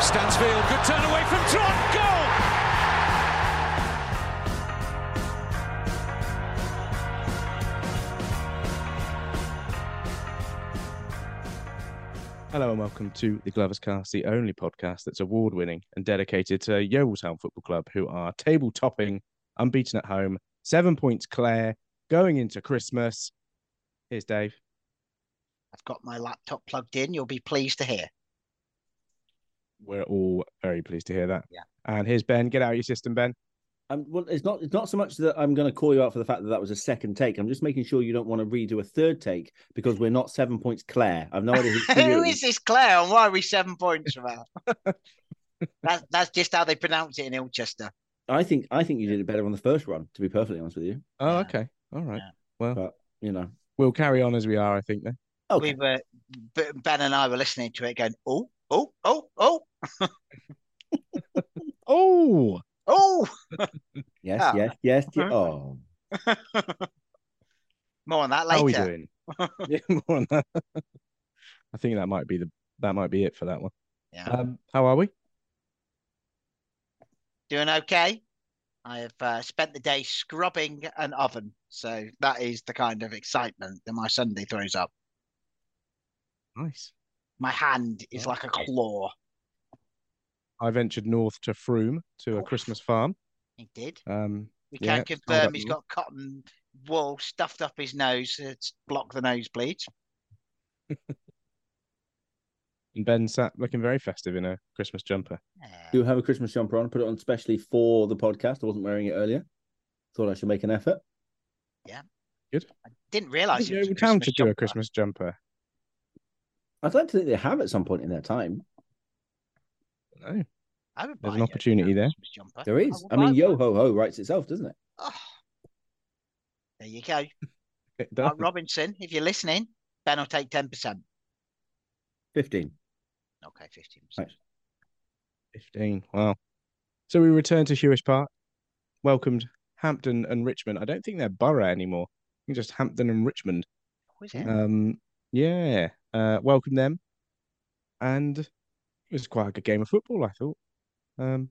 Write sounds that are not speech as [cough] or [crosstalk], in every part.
Stansfield, good turn away from Trot. Goal! Hello and welcome to the Gloverscast, the only podcast that's award winning and dedicated to Yeovil Town Football Club, who are table topping, unbeaten at home, seven points clear, going into Christmas. Here's Dave. I've got my laptop plugged in. You'll be pleased to hear. We're all very pleased to hear that. Yeah. And here's Ben. Get out of your system, Ben. Um, well, it's not. It's not so much that I'm going to call you out for the fact that that was a second take. I'm just making sure you don't want to redo a third take because we're not seven points Claire. I've no idea who, [laughs] Who is this Claire and why are we seven points from her? [laughs] that's, that's just how they pronounce it in Ilchester. I think. I think you did it better on the first run. To be perfectly honest with you, Oh, Yeah. okay. All right. Yeah. Well, but you know, we'll carry on as we are, I think, then. okay. We were, Ben and I were listening to it going, oh, oh, oh, oh, Oh, oh. [laughs] Yes, Ah. yes, yes, yes. Oh, [laughs] More on that later. how are we doing? [laughs] yeah, more on that. I think that might be the that might be it for that one. Yeah. Um, how are we? Doing okay. I have uh, spent the day scrubbing an oven. So that is the kind of excitement that my Sunday throws up. Nice. My hand is Oh. like a claw. I ventured north to Frome to a. Christmas farm. He did. Um, We Yeah, can it's confirm he's got cotton wool stuffed up his nose to block the nosebleeds. [laughs] and Ben sat looking very festive in a Christmas jumper. do have a Christmas jumper on. Put it on specially for the podcast. I wasn't wearing it earlier. Thought I should make an effort. Yeah. Good. I didn't realise think it was a Yeovil Town Christmas should do a. Christmas jumper. I'd like to think they have at some point in their time. No, I would There's an opportunity there. Jumper. There is. would I mean, yo ho ho writes itself, doesn't it? Oh. There you go. [laughs] Mark. Robinson, if you're listening, Ben will take 10%. Fifteen. Okay, 15%. Right. 15. Wow. So we return to Huish Park, welcomed Hampton and Richmond. I don't think they're borough anymore. I think just Hampton and Richmond. Who is it? Um, yeah, uh, welcome them, and it was quite a good game of football. I thought. Um,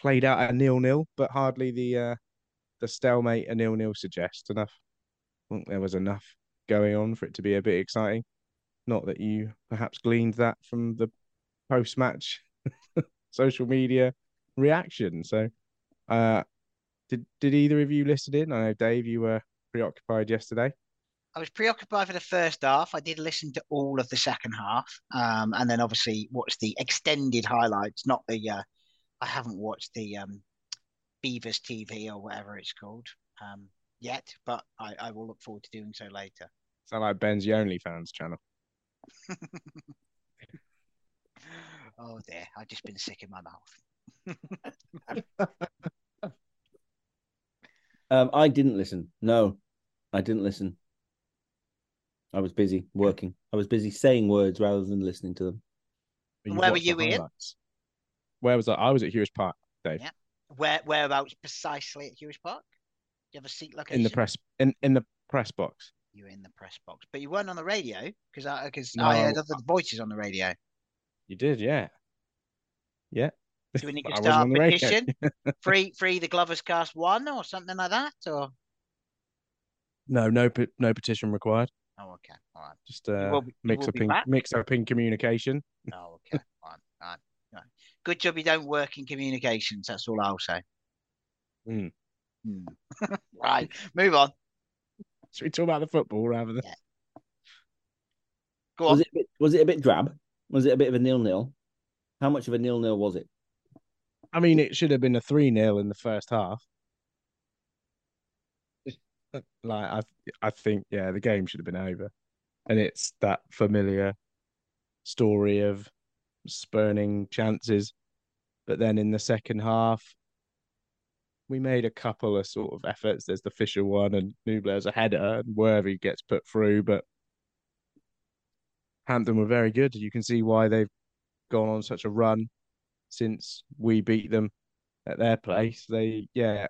played out at nil nil, but hardly the uh, the stalemate a nil nil suggests enough. I think there was enough going on for it to be a bit exciting. Not that you perhaps gleaned that from the post match [laughs] social media reaction. So, uh, did did either of you listen in? I know Dave, you were preoccupied yesterday. I was preoccupied for the first half. I did listen to all of the second half, um, and then obviously watched the extended highlights. Not the, uh, I haven't watched the um, Beavers TV or whatever it's called um, yet, but I, I will look forward to doing so later. Sound like Ben's the OnlyFans channel. [laughs] Oh dear, I've just been sick in my mouth. [laughs] Um, I didn't listen. No, I didn't listen. I was busy working. I was busy saying words rather than listening to them. But Where were you, in? highlights. Where was I? I was at Huish Park, Dave, Yeah. Where whereabouts precisely at Huish Park? Do you have a seat location? in the press in in the press box. You were in the press box, but you weren't on the radio because I because No. I heard other voices on the radio. You did, yeah, yeah. Do we need But to start a petition? [laughs] free free the Gloverscast one or something like that? Or No, no, no petition required. Oh, okay, all right. Just uh, will be- mix will up in back? mix up in communication. Oh, okay, [laughs] all right, all right, all right. Good job you don't work in communications. That's all I'll say. Hmm. Hmm. [laughs] right, move on. Should we talk about the football rather than? Yeah. Go on. Was it, a bit, was it a bit drab? Was it a bit of a nil nil? How much of a nil nil was it? I mean, it should have been a three 0 in the first half. Like I, I think yeah, the game should have been over, and it's that familiar story of spurning chances But then in the second half, we made a couple of sort of efforts. There's the Fisher one, and Nouble as a header, and Worthy gets put through. But Hampton were very good. You can see why they've gone on such a run since we beat them at their place. They, yeah,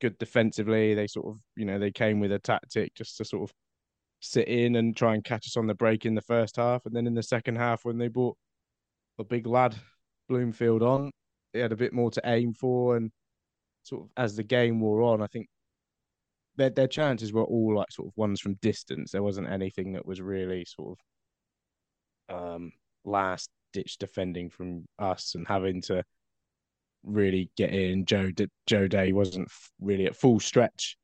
good defensively. They sort of, you know, they came with a tactic just to sort of sit in and try and catch us on the break in the first half. And then in the second half, when they brought a big lad Bloomfield on, they had a bit more to aim for. And sort of as the game wore on, I think their their chances were all like sort of ones from distance. There wasn't anything that was really sort of um last ditch defending from us and having to really get in. Joe Joe Day wasn't really at full stretch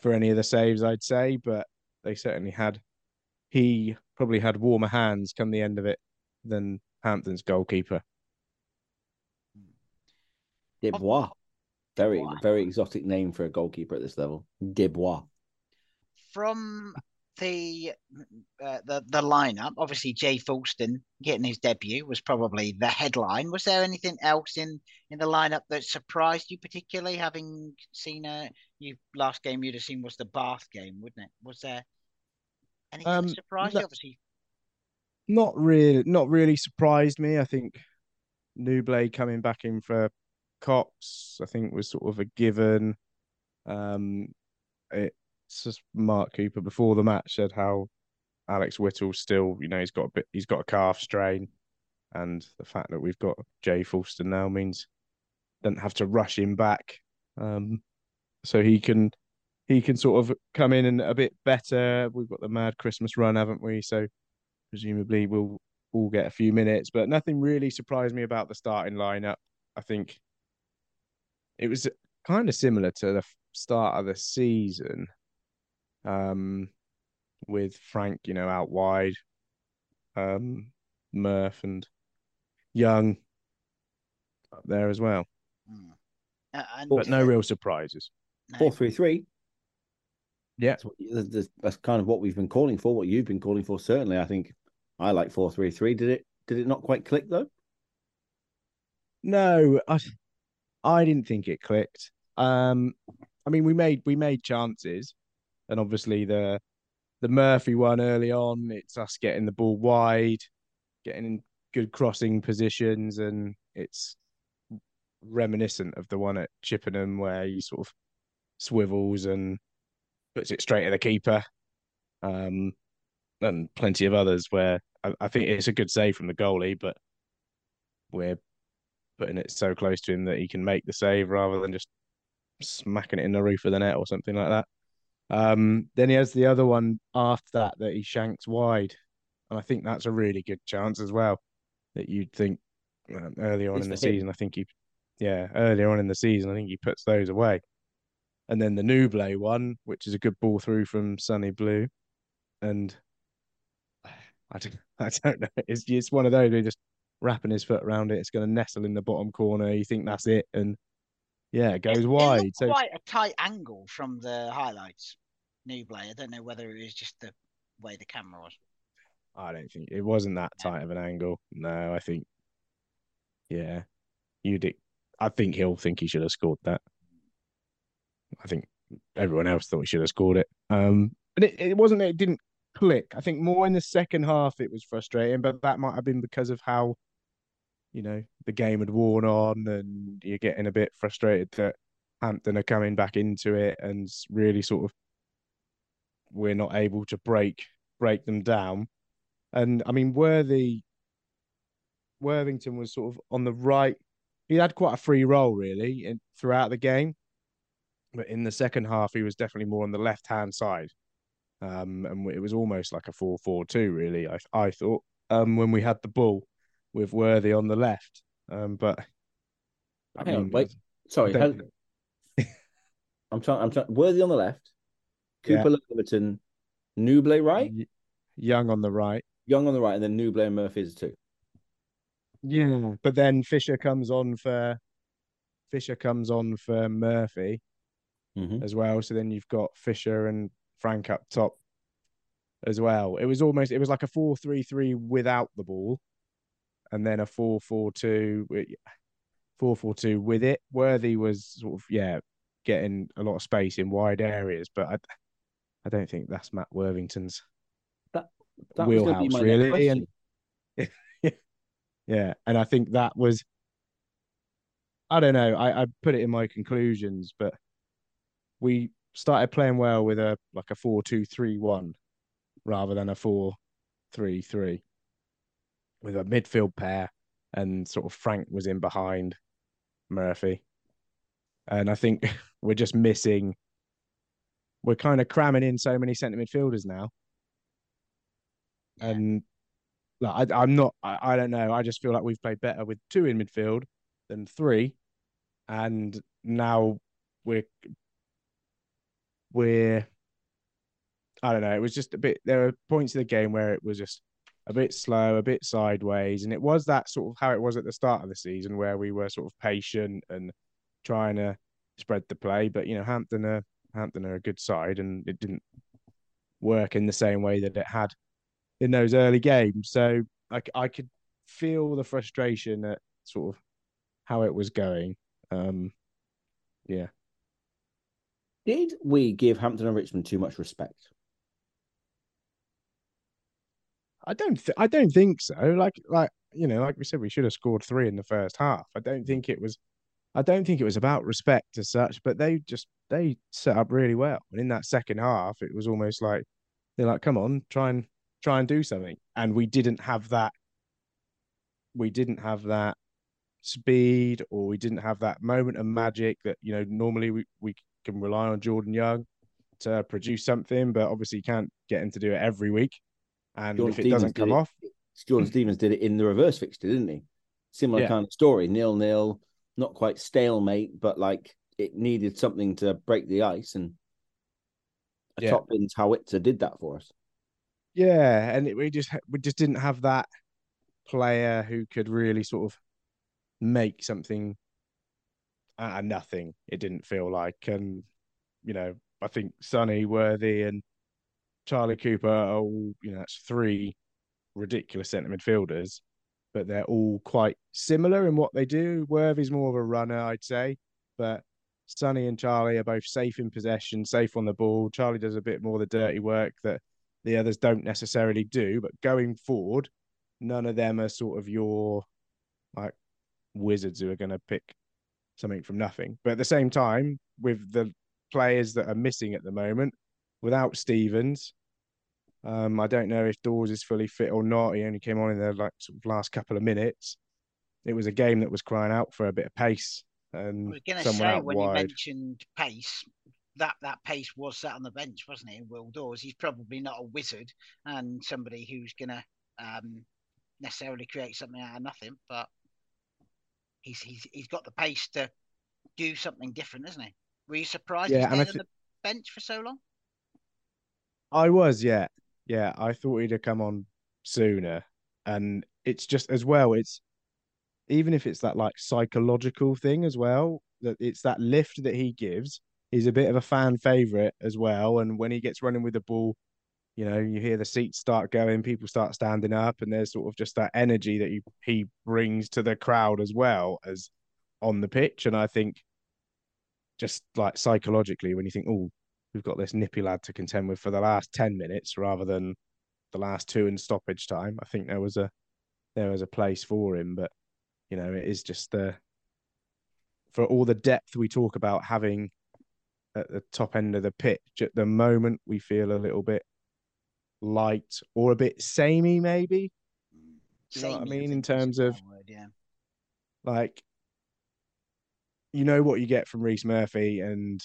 for any of the saves, I'd say, but they certainly had. He probably had warmer hands come the end of it than Hampton's goalkeeper. Desbois. Very, very exotic name for a goalkeeper at this level. Desbois. From the uh, the the lineup, obviously Jay Foulston getting his debut was probably the headline. Was there anything else in in the lineup that surprised you particularly? Having seen a you last game you'd have seen was the Bath game, wouldn't it? Was there anything um, that surprised no, you? Obviously, not really. Not really surprised me. I think Nouble coming back in for Cox, I think was sort of a given. Um, just Mark Cooper before the match said how Alex Whittle still, you know, he's got a bit, he's got a calf strain, and the fact that we've got Jay Foulston now means don't have to rush him back, um, so he can he can sort of come in and a bit better. We've got the mad Christmas run, haven't we? So presumably we'll all get a few minutes, but nothing really surprised me about the starting lineup. I think it was kind of similar to the start of the season, um, with Frank, you know, out wide, um, Murph and Young up there as well. Mm. Uh, but no real surprises. Four three three. Yeah, that's, that's kind of what we've been calling for. What you've been calling for, certainly. I think I like four three three. Did it? Did it not quite click though? No, I I didn't think it clicked. Um, I mean, we made we made chances, and obviously the the Murphy one early on, it's us getting the ball wide, getting in good crossing positions, and it's reminiscent of the one at Chippenham where he sort of swivels and puts it straight at the keeper. Um, and plenty of others where I, I think it's a good save from the goalie, but we're putting it so close to him that he can make the save rather than just smacking it in the roof of the net or something like that. Um, then he has the other one after that that he shanks wide, and I think that's a really good chance as well. That you'd think um, earlier on it's in the season, I think he, yeah, earlier on in the season, I think he puts those away. And then the Nouble one, which is a good ball through from Sonny Blu, and [sighs] I don't, [laughs] I don't know. It's it's one of those where just wrapping his foot around it. It's going to nestle in the bottom corner. You think that's it, and yeah, it goes it, wide. It so quite a tight angle from the highlights. Nouble. I don't know whether it was just the way the camera was. I don't think it wasn't that tight of an angle. No, I think, yeah, you did. I think he'll think he should have scored that. I think everyone else thought he should have scored it. Um, but it, it wasn't. It didn't click. I think more in the second half it was frustrating, but that might have been because of how, you know, the game had worn on, and you're getting a bit frustrated that Hampton are coming back into it and really sort of we're not able to break break them down. And I mean, Worthy Worthington was sort of on the right. He had quite a free role really in, throughout the game, but in the second half he was definitely more on the left hand side. Um, and it was almost like a 4-4-2 really. I I thought um, when we had the ball with Worthy on the left, um, but I Hang mean, on, wait, sorry, [laughs] I'm trying. I'm trying. Worthy on the left, Cooper yeah. Leverton, Nouble right, Young on the right, Young on the right, and then Nouble and Murphy is two. Yeah, but then Fisher comes on for Fisher comes on for Murphy mm-hmm. as well. So then you've got Fisher and Frank up top as well. It was almost it was like a four three three without the ball, and then a four four two. four four two with it. Worthy was sort of yeah getting a lot of space in wide areas, but I I don't think that's Matt Worthington's That was wheelhouse really. And question. [laughs] yeah, and I think that was I don't know. I, I put it in my conclusions, but we started playing well with a like a four two three one rather than a four three three with a midfield pair and sort of Frank was in behind Murphy. And I think [laughs] we're just missing we're kind of cramming in so many centre midfielders now. And like, I, I'm not I, I don't know. I just feel like we've played better with two in midfield than three. And now we're we're I don't know. It was just a bit. There were points in the game where it was just a bit slow, a bit sideways, and it was that sort of how it was at the start of the season, where we were sort of patient and trying to spread the play. But you know, Hampton are Hampton are a good side, and it didn't work in the same way that it had in those early games. So I, I could feel the frustration at sort of how it was going. Um, yeah. Did we give Hampton and Richmond too much respect? I don't th- I don't think so. Like like you know, like we said, we should have scored three in the first half. I don't think it was I don't think it was about respect as such, but they just they set up really well. And in that second half, it was almost like they're like, come on, try and try and do something. And we didn't have that we didn't have that speed or we didn't have that moment of magic that, you know, normally we, we can rely on Jordan Young to produce something, but obviously you can't get him to do it every week. And Jordan if it Stevens doesn't come it- off, Jordan Stevens did it in the reverse fixture, didn't he? Similar Yeah. kind of story, nil nil, not quite stalemate, but like it needed something to break the ice, and a Yeah. top bins Howitzer did that for us. Yeah, and it, we just we just didn't have that player who could really sort of make something out of nothing. It didn't feel like, and you know, I think Sonny Worthy and Charlie Cooper are all you know that's three ridiculous centre midfielders, but they're all quite similar in what they do. Worthy's more of a runner, I'd say, but Sonny and Charlie are both safe in possession, safe on the ball. Charlie does a bit more of the dirty work that the others don't necessarily do. But going forward, none of them are sort of your like wizards who are going to pick something from nothing. But at the same time, with the players that are missing at the moment, without Stevens, um, I don't know if Dawes is fully fit or not. He only came on in the like sort of last couple of minutes. It was a game that was crying out for a bit of pace I and was going to someone say out when you mentioned pace, that that pace was sat on the bench, wasn't it? In Will Dawes, he's probably not a wizard and somebody who's going to um, necessarily create something out of nothing, but he's he's he's got the pace to do something different, isn't he? Were you surprised Yeah, he stayed on the bench for so long? I was, yeah. Yeah, I thought he'd have come on sooner. And it's just as well, it's even if it's that like psychological thing as well, that it's that lift that he gives. He's a bit of a fan favorite as well. And when he gets running with the ball, you know, you hear the seats start going, people start standing up, and there's sort of just that energy that he, he brings to the crowd as well as on the pitch. And I think just like psychologically, when you think, oh, we've got this nippy lad to contend with for the last 10 minutes rather than the last two in stoppage time. I think there was a there was a place for him, but you know, it is just the for all the depth we talk about having at the top end of the pitch at the moment we feel a little bit light or a bit samey maybe You know what I mean, in think is a terms of- word, yeah. like you know what you get from Rhys Murphy and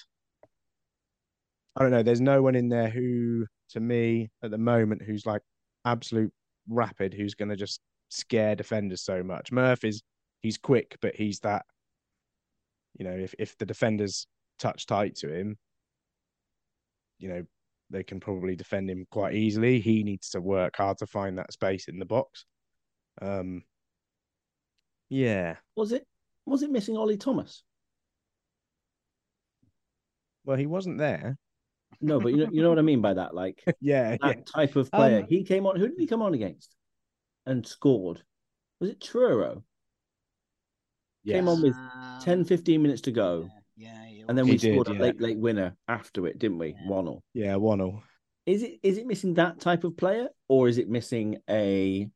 I don't know there's no one in there who to me at the moment who's like absolute rapid who's going to just scare defenders so much Murphy's he's quick but he's that you know if if the defenders touch tight to him you know they can probably defend him quite easily he needs to work hard to find that space in the box um yeah Was it? Was it missing Ollie Thomas? well he wasn't there No, but you know, you know what I mean by that. Like [laughs] yeah, that yeah. type of player. Um, he came on. Who did he come on against? And scored. Was it Truro? Came on with Um, 10, 15 minutes to go. Yeah, yeah. And then He we did, scored a yeah. late, late winner after it, didn't we? Yeah. One all. Yeah, one all. Is it is it missing that type of player, or is it missing a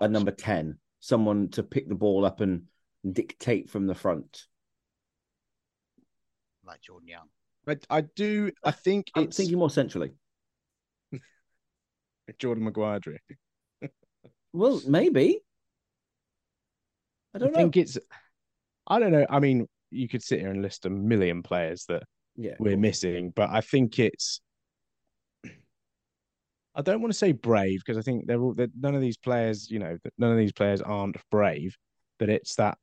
a number ten, someone to pick the ball up and dictate from the front? like Jordan Young. But I do. I think I'm it's thinking more centrally. [laughs] Jordan Maguire. [laughs] Well, maybe. I I don't know. think it's. I don't know. I mean, you could sit here and list a million players that yeah, we're missing, but I think it's. I don't want to say brave because I think they're all that none of these players, you know, none of these players aren't brave, but it's that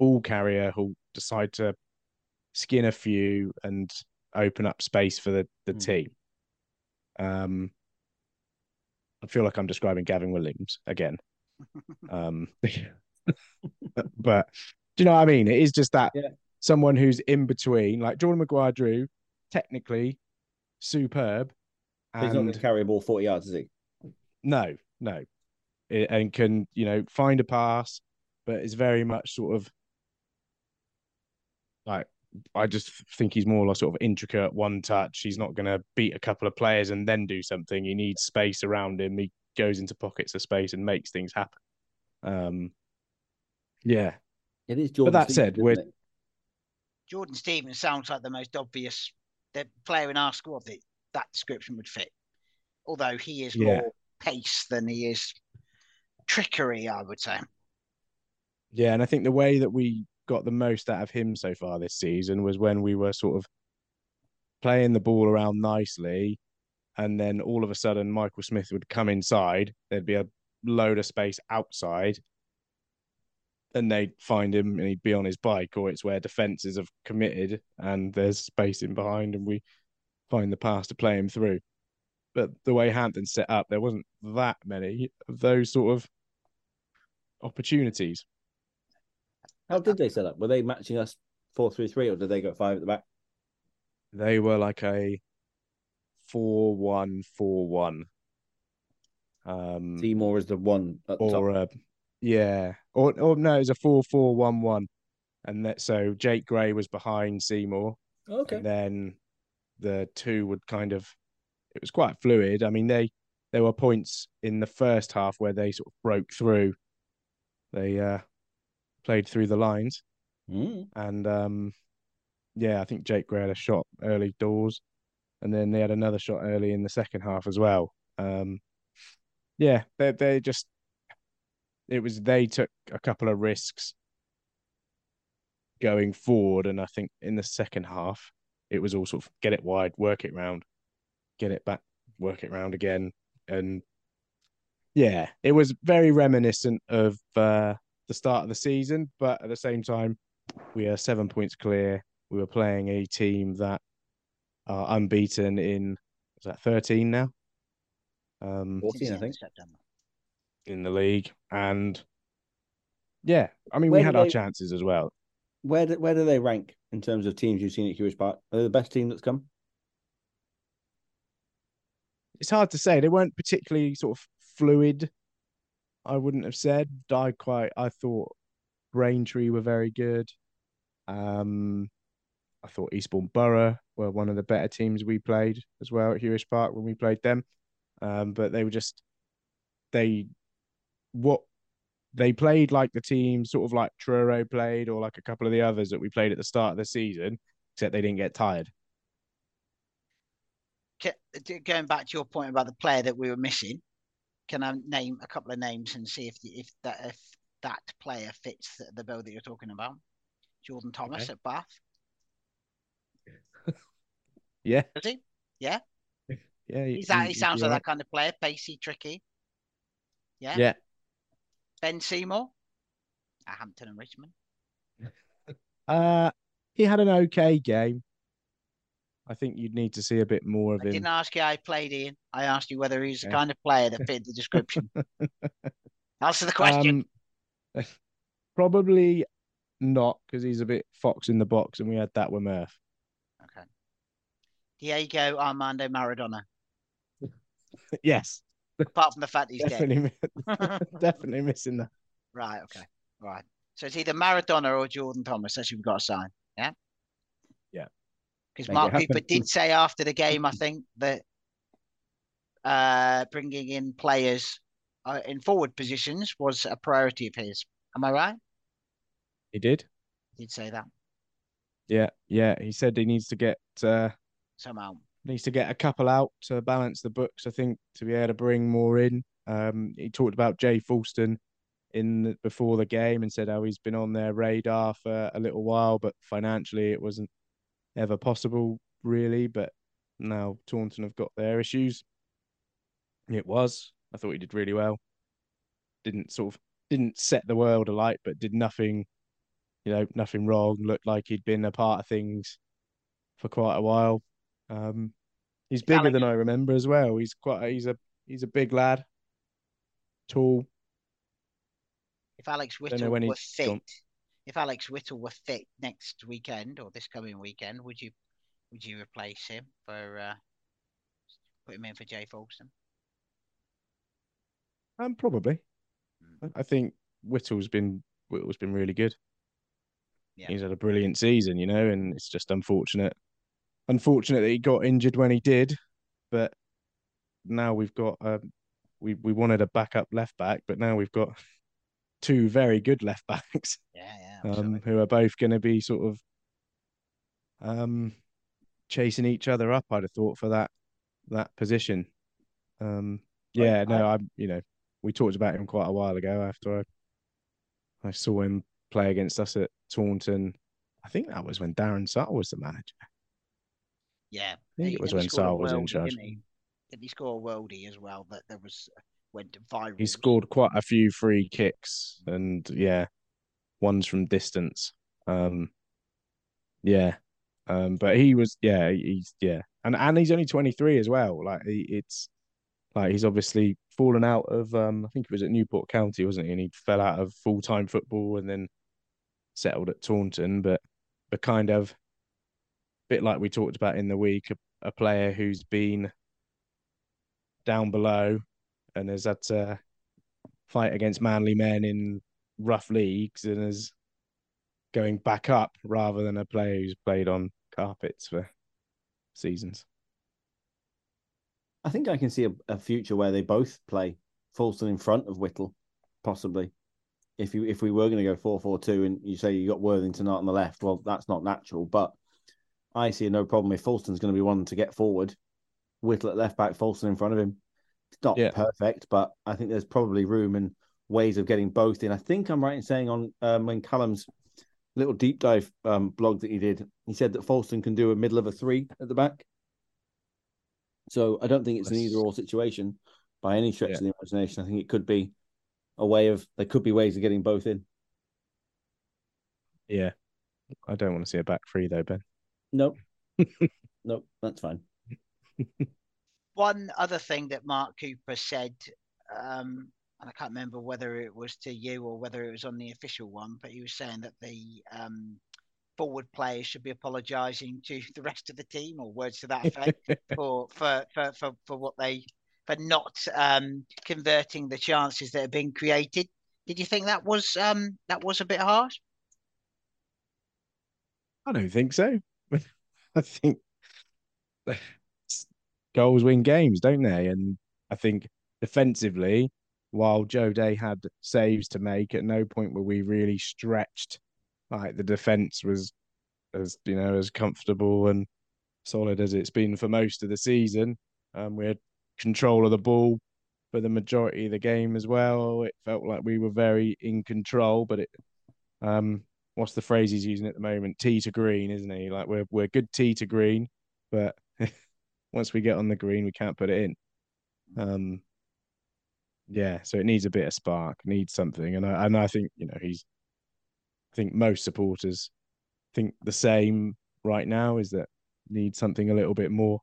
ball carrier who'll decide to skin a few and open up space for the the Hmm. team. Um, I feel like I'm describing Gavin Williams again. [laughs] Um, [laughs] but do you know what I mean? It is just that Yeah. someone who's in between, like Jordan Maguire-Drew, technically superb. He's not going to carry a ball forty yards, is he? no, no. I- and can, you know, find a pass, but is very much sort of like I just think he's more like sort of intricate, one touch. He's not going to beat a couple of players and then do something. He needs space around him. He goes into pockets of space and makes things happen. Um, yeah, It is Jordan. that said, we're- Jordan Stevens sounds like the most obvious the player in our squad that that description would fit. Although he is Yeah. more pace than he is trickery, I would say. Yeah, and I think the way that we got the most out of him so far this season was when we were sort of playing the ball around nicely, and then all of a sudden Michael Smith would come inside. There'd be a load of space outside, and they'd find him and he'd be on his bike, or it's where defenses have committed and there's space in behind, and we find the pass to play him through. But the way Hampton set up, there wasn't that many of those sort of opportunities. How did they set up? Were they matching us four three three, or did they go five at the back? They were like a four one four one. Um Seymour is the one at the top. a yeah. Or or no, it was a four four one one. And that so Jake Gray was behind Seymour. Okay. And then the two would kind of it was quite fluid. I mean they there were points in the first half where they sort of broke through. They uh played through the lines. Mm. and um, yeah, I think Jake Gray had a shot early doors, and then they had another shot early in the second half as well. Um, yeah, they they just it was they took a couple of risks going forward, and I think in the second half it was all sort of get it wide, work it round, get it back, work it round again, and yeah, it was very reminiscent of uh, the start of the season, but at the same time we are seven points clear. We were playing a team that are unbeaten in is that 13 now? Um Fourteen, I think. of September. in the league. And yeah, I mean Where we do had our they- chances as well. Where do, where do they rank in terms of teams you've seen at Huish Park? Are they the best team that's come? It's hard to say. They weren't particularly sort of fluid, I wouldn't have said. I quite I thought Braintree were very good. Um I thought Eastbourne Borough were one of the better teams we played as well at Huish Park when we played them. Um, but they were just they what they played like the team sort of like Truro played or like a couple of the others that we played at the start of the season, except they didn't get tired. Going back to your point about the player that we were missing, can I name a couple of names and see if the, if that if that player fits the, the bill that you're talking about? Jordan Thomas Okay. at Bath, [laughs] Yeah, does he? Yeah, [laughs] yeah. he's that. He he's sounds like all that kind of player, pacey, tricky. Yeah. Yeah, Ben Seymour at Hampton and Richmond. [laughs] uh, he had an okay game. I think you'd need to see a bit more of I him. didn't ask you how he played, Ian. I asked you whether he's the Okay. kind of player that fit the description. [laughs] Answer the question. Um, [laughs] probably not because he's a bit fox in the box, and we had that with Murph. okay. Diego Armando Maradona. [laughs] yes, Apart from the fact he's dead. definitely, mi- definitely missing that. Right. Okay. Right. So it's either Maradona or Jordan Thomas. That's who we've got to sign. Yeah. Yeah. Because Mark happen. Cooper did say after the game, I think that uh, bringing in players uh, in forward positions was a priority of his. Am I right? He did. He did say that Yeah, yeah. He said he needs to get uh, some out. needs to get a couple out to balance the books. I think to be able to bring more in. Um, he talked about Jay Foulston in the, before the game and said how he's been on their radar for a little while, but financially it wasn't ever possible really. But now Taunton have got their issues. It was. I thought he did really well. Didn't sort of didn't set the world alight, but did nothing, you know, nothing wrong. Looked like he'd been a part of things for quite a while. Um, he's bigger than I remember as well. He's quite. He's a. He's a big lad. Tall. If Alex Whittle were fit, gone. If Alex Whittle were fit next weekend or this coming weekend, would you would you replace him for uh, put him in for Jay Foulston? Um, probably. I- I think Whittle's been Whittle's been really good. Yeah. He's had a brilliant season, you know, and it's just unfortunate. Unfortunate that he got injured when he did, but now we've got um, we we wanted a backup left back, but now we've got [laughs] two very good left backs. Yeah, yeah. Um, who are both going to be sort of um, chasing each other up. I'd have thought for that that position. Um, yeah, no, I, am you know we talked about him quite a while ago after I I saw him play against us at Taunton. I think that was when Darren Sutter was the manager. yeah. I think it was when Sal was in charge. didn't he? Didn't he score a worldie as well? That there was went viral. He scored quite a few free kicks and yeah, ones from distance. Um, yeah, um, but he was yeah he's yeah, and and he's only twenty three as well. Like he, it's like he's obviously fallen out of um I think it was at Newport County, wasn't he? And he fell out of full time football and then settled at Taunton, but but kind of bit like we talked about in the week, a, a player who's been down below and has had to fight against manly men in rough leagues and is going back up rather than a player who's played on carpets for seasons. I think I can see a, a future where they both play Fulton in front of Whittle, possibly. If you if we were going to go four four two and you say you got Worthington out on the left, well, that's not natural. But I see no problem if Fulton's going to be one to get forward, Whittle at left back, Fulton in front of him. It's not Yeah. perfect, but I think there's probably room and ways of getting both in. I think I'm right in saying on um, when Callum's little deep dive um, blog that he did, he said that Fulton can do a middle of a three at the back. So I don't think it's an either or situation by any stretch Yeah. of the imagination. I think it could be a way of there could be ways of getting both in. Yeah. I don't want to see a back three though, Ben. Nope. [laughs] nope, that's fine. [laughs] One other thing that Mark Cooper said, um, and I can't remember whether it was to you or whether it was on the official one, but he was saying that the um, forward players should be apologising to [laughs] the rest of the team, or words to that effect, [laughs] for, for for for for what they for not um, converting the chances that have been created. Did you think that was um, that was a bit harsh? I don't think so. [laughs] I think [sighs] goals win games, don't they? And I think defensively, while Joe Day had saves to make, at no point were we really stretched. Like the defense was as you know as comfortable and solid as it's been for most of the season. Um, we had control of the ball for the majority of the game as well. It felt like we were very in control, but it um what's the phrase he's using at the moment? Tee to green, isn't he? Like we're we're good tee to green, but [laughs] once we get on the green, we can't put it in. Um, yeah, so it needs a bit of spark, needs something, and I and I think you know he's. I think most supporters think the same right now is that need something a little bit more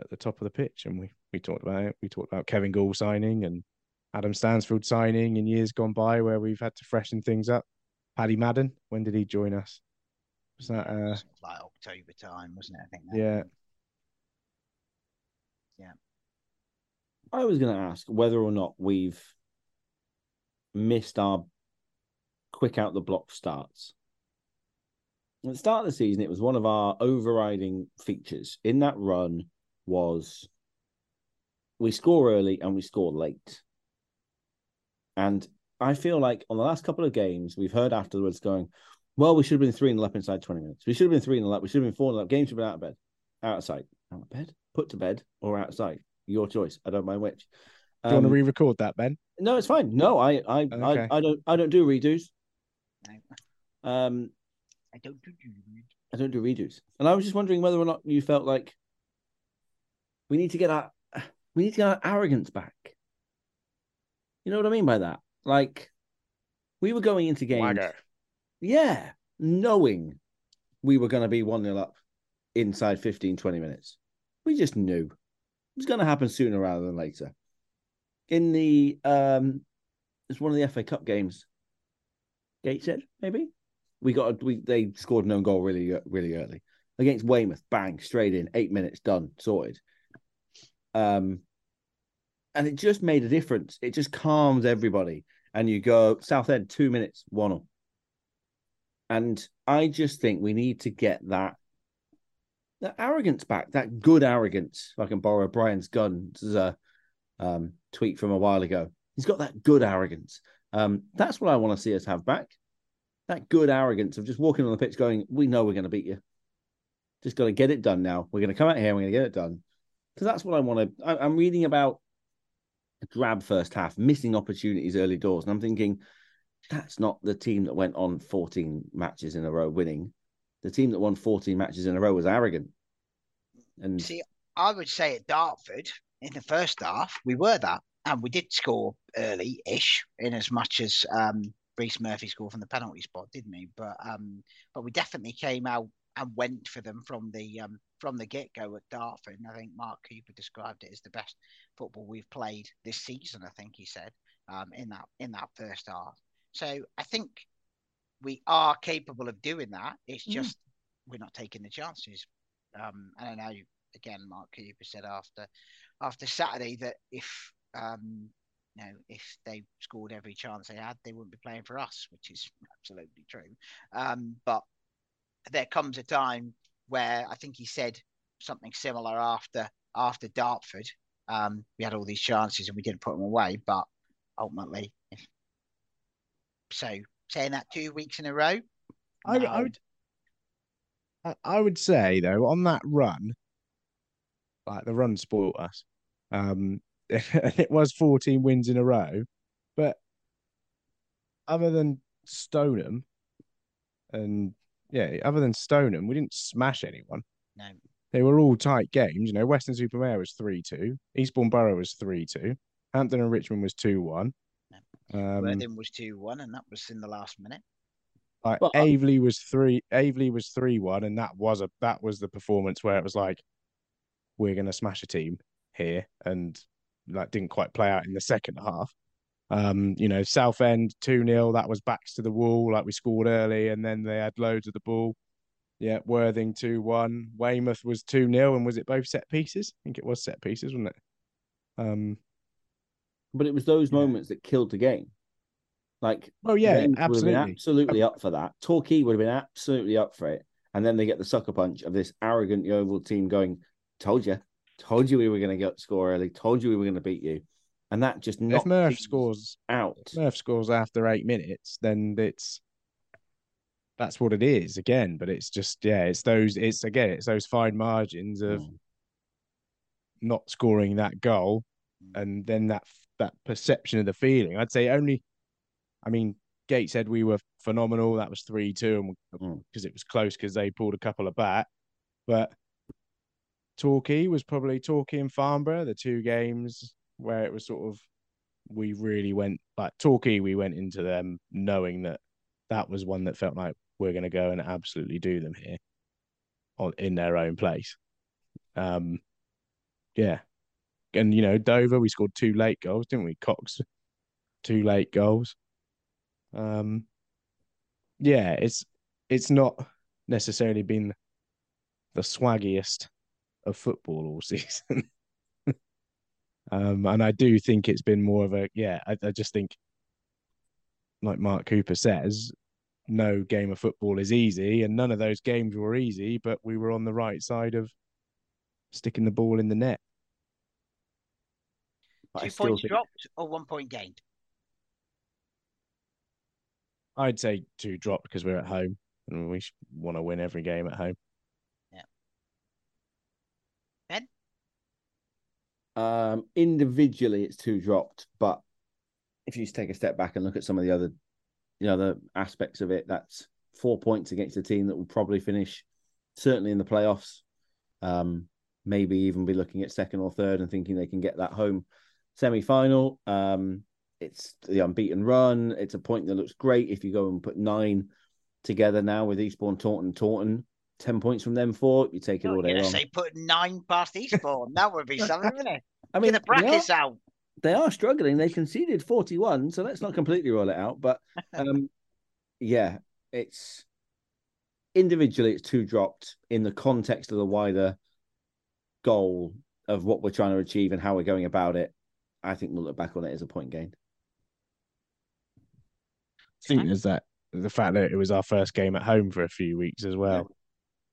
at the top of the pitch, and we we talked about it. We talked about Kevin Gall signing and Adam Stansfield signing in years gone by where we've had to freshen things up. Paddy Madden, when did he join us? Was that uh was like October time, wasn't it? I think. that- yeah. I was going to ask whether or not we've missed our quick out the block starts. At the start of the season, it was one of our overriding features. In that run was we score early and we score late. And I feel like on the last couple of games, we've heard afterwards going, well, we should have been 3 0 up inside 20 minutes. We should have been 3 0 up. We should have been 4 0 up. Games should have been out of bed. Outside. Out of bed? Put to bed or outside. Your choice. I don't mind which. Do you want to Um, re-record that, Ben? no, it's fine. No, I I, Okay. I I don't I don't do redos. Um I don't do I don't do redos. And I was just wondering whether or not you felt like we need to get our we need to get our arrogance back. You know what I mean by that? Like we were going into games, Wagger. yeah, knowing we were going to be 1 0 up inside 15, 20 minutes. We just knew it was going to happen sooner rather than later. In the, um, it's one of the FA Cup games, Gateshead, maybe? We got, a, we they scored no goal really, really early against Weymouth. Bang, straight in, eight minutes, done, sorted. Um, and it just made a difference. It just calms everybody. And you go Southend, two minutes, one 0 And I just think we need to get that that arrogance back, that good arrogance. If I can borrow Brian's gun, this is a um, tweet from a while ago. He's got that good arrogance. Um, that's what I want to see us have back. That good arrogance of just walking on the pitch, going, "We know we're going to beat you. Just got to get it done now. We're going to come out here. and We're going to get it done." Because that's what I want to. I, I'm reading about drab first half, missing opportunities early doors, and I'm thinking that's not the team that went on 14 matches in a row winning. The team that won 14 matches in a row was arrogant. And See, I would say at Dartford in the first half, we were that. And we did score early ish, in as much as um, Rhys Murphy scored from the penalty spot, didn't he? But um, but we definitely came out and went for them from the um, from the get go at Dartford. And I think Mark Cooper described it as the best football we've played this season. I think he said um, in that in that first half. So I think we are capable of doing that. It's Mm. just we're not taking the chances. Um, and I know again, Mark Cooper said after after Saturday that if um, you know if they scored every chance they had, they wouldn't be playing for us, which is [laughs] absolutely true. Um, but there comes a time where I think he said something similar after after Dartford. Um, we had all these chances and we didn't put them away, but ultimately, if, so saying that two weeks in a row, I, no. I would, I, I would say though, on that run, like the run spoiled us. Um, [laughs] it was 14 wins in a row, but other than Stoneham, and yeah, other than Stoneham, we didn't smash anyone. no. They were all tight games. You know, Weston-super-Mare was 3 2, Eastbourne Borough was 3 2, Hampton and Richmond was 2 1. Um, Worthing was two one, and that was in the last minute. like But, uh, Aveley was three. Aveley was three one, and that was a that was the performance where it was like, we're gonna smash a team here, and that didn't quite play out in the second half. Um, you know, Southend two 0 That was backs to the wall. Like we scored early, and then they had loads of the ball. Yeah, Worthing two one. Weymouth was two 0 and was it both set pieces? I think it was set pieces, wasn't it? Um. But it was those Yeah. moments that killed the game. Like Oh yeah, James would have absolutely. absolutely up for that. Torquay would have been absolutely up for it. And then they get the sucker punch of this arrogant Yeovil team going, "Told you, told you we were going to get score early. Told you we were going to beat you." And that just If Murph scores out. Murph scores after eight minutes, then it's that's what it is again. But it's just yeah, it's those it's again it's those fine margins of Mm. not scoring that goal, and then that that perception of the feeling. I'd say only, I mean, Gates said we were phenomenal. That was three two, and because it was close because they pulled a couple of back, but. Torquay was probably Torquay and Farnborough, the two games where it was sort of we really went like Torquay, we went into them knowing that that was one that felt like we're going to go and absolutely do them here on in their own place. Um, yeah, and you know Dover, we scored two late goals, didn't we? Cox, two late goals. Um, yeah, it's it's not necessarily been the swaggiest of football all [laughs] season. Um, and I do think it's been more of a yeah. I, I just think like Mark Cooper says, no game of football is easy, and none of those games were easy, but we were on the right side of sticking the ball in the net. But I Two still points think- dropped or one point gained? I'd say two dropped because we're at home and we want to win every game at home. Yeah. Ben? Um, individually, it's two dropped, but if you just take a step back and look at some of the other, you know, the aspects of it, that's four points against a team that will probably finish certainly in the playoffs. Um, maybe even be looking at second or third and thinking they can get that home semi-final. Um, it's the unbeaten run. It's a point that looks great if you go and put nine together now with Eastbourne, Taunton, Taunton. Ten points from them four. You take it all day long. say put nine past Eastbourne. that would be something, wouldn't it? [laughs] I Get mean, the they are- brackets out. they are struggling. They conceded 41, so let's not completely roll it out. But um, [laughs] yeah, it's individually it's two dropped in the context of the wider goal of what we're trying to achieve and how we're going about it. I think we'll look back on it as a point gained. I think there's that the fact that it was our first game at home for a few weeks as well.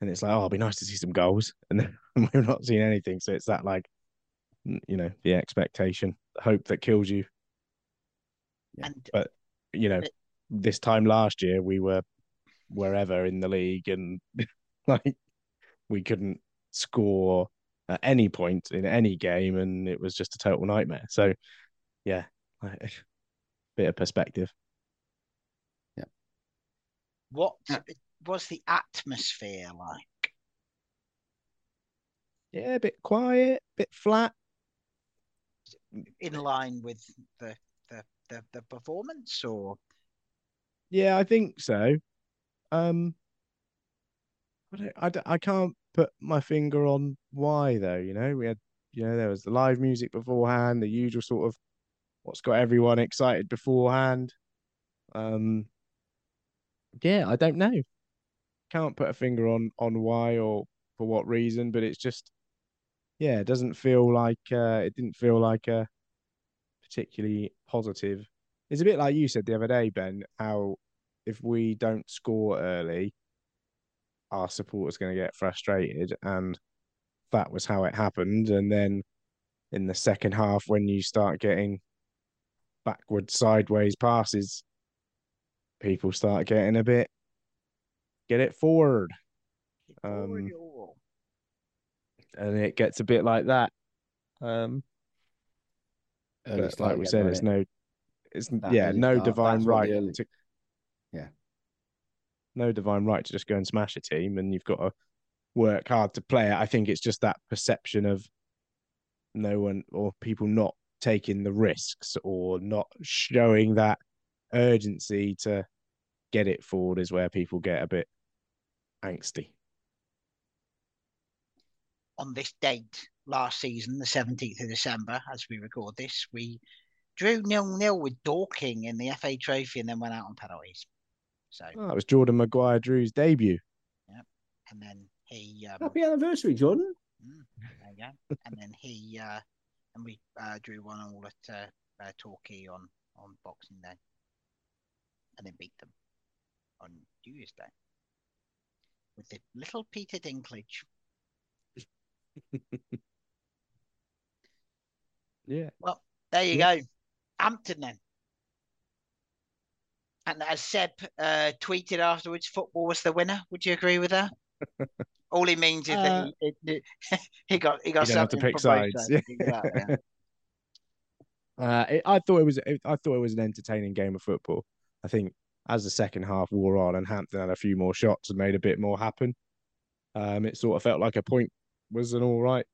And it's like, oh, it'd be nice to see some goals. [laughs] And then we've not seen anything. So it's that like you know, the expectation, the hope that kills you. And But you know, But- this time last year we were wherever in the league and [laughs] like we couldn't score at any point in any game and it was just a total nightmare. So yeah, like, [laughs] bit of perspective. Yeah. What was the atmosphere like? Yeah, a bit quiet, bit flat. In line with the the the, the performance, or Yeah, I think so. Um, I don't, I, don't- I can't put my finger on why though. You know, we had, you know, there was the live music beforehand, the usual sort of what's got everyone excited beforehand. Um, yeah, I don't know. Can't put a finger on on why or for what reason, but it's just, yeah, it doesn't feel like uh, it didn't feel like a particularly positive. It's a bit like you said the other day, Ben, how if we don't score early, our supporters going to get frustrated, and that was how it happened. And then in the second half, when you start getting backward, sideways passes, people start getting a bit get it forward, Um, and it gets a bit like that. Um, Early but like we again, said, won't it's no, it's That yeah, no start, divine right to Yeah. No divine right to just go and smash a team, and you've got to work hard to play it. I think it's just that perception of no one or people not taking the risks or not showing that urgency to get it forward is where people get a bit angsty. on this date last season, the 17th of December, as we record this, we drew nil nil with Dorking in the FA Trophy and then went out on penalties. So, Oh, that was Jordan Maguire-Drew's debut. Yeah, and then he, um, Happy anniversary, Jordan. mm, there you go. and then he, uh, and we uh, drew one all at uh, uh, Torquay on on Boxing Day, and then beat them on New Year's Day with the little Peter Dinklage. [laughs] Yeah. Well, there you go. Hampton then. And as Seb uh, tweeted afterwards, football was the winner. Would you agree with that? [laughs] All he means is that he, he, [laughs] he got he got You to pick sides. sides. Exactly, yeah. [laughs] Uh, it, I thought it was. It, I thought it was an entertaining game of football. I think as the second half wore on and Hampton had a few more shots and made a bit more happen, um, it sort of felt like a point was an all right,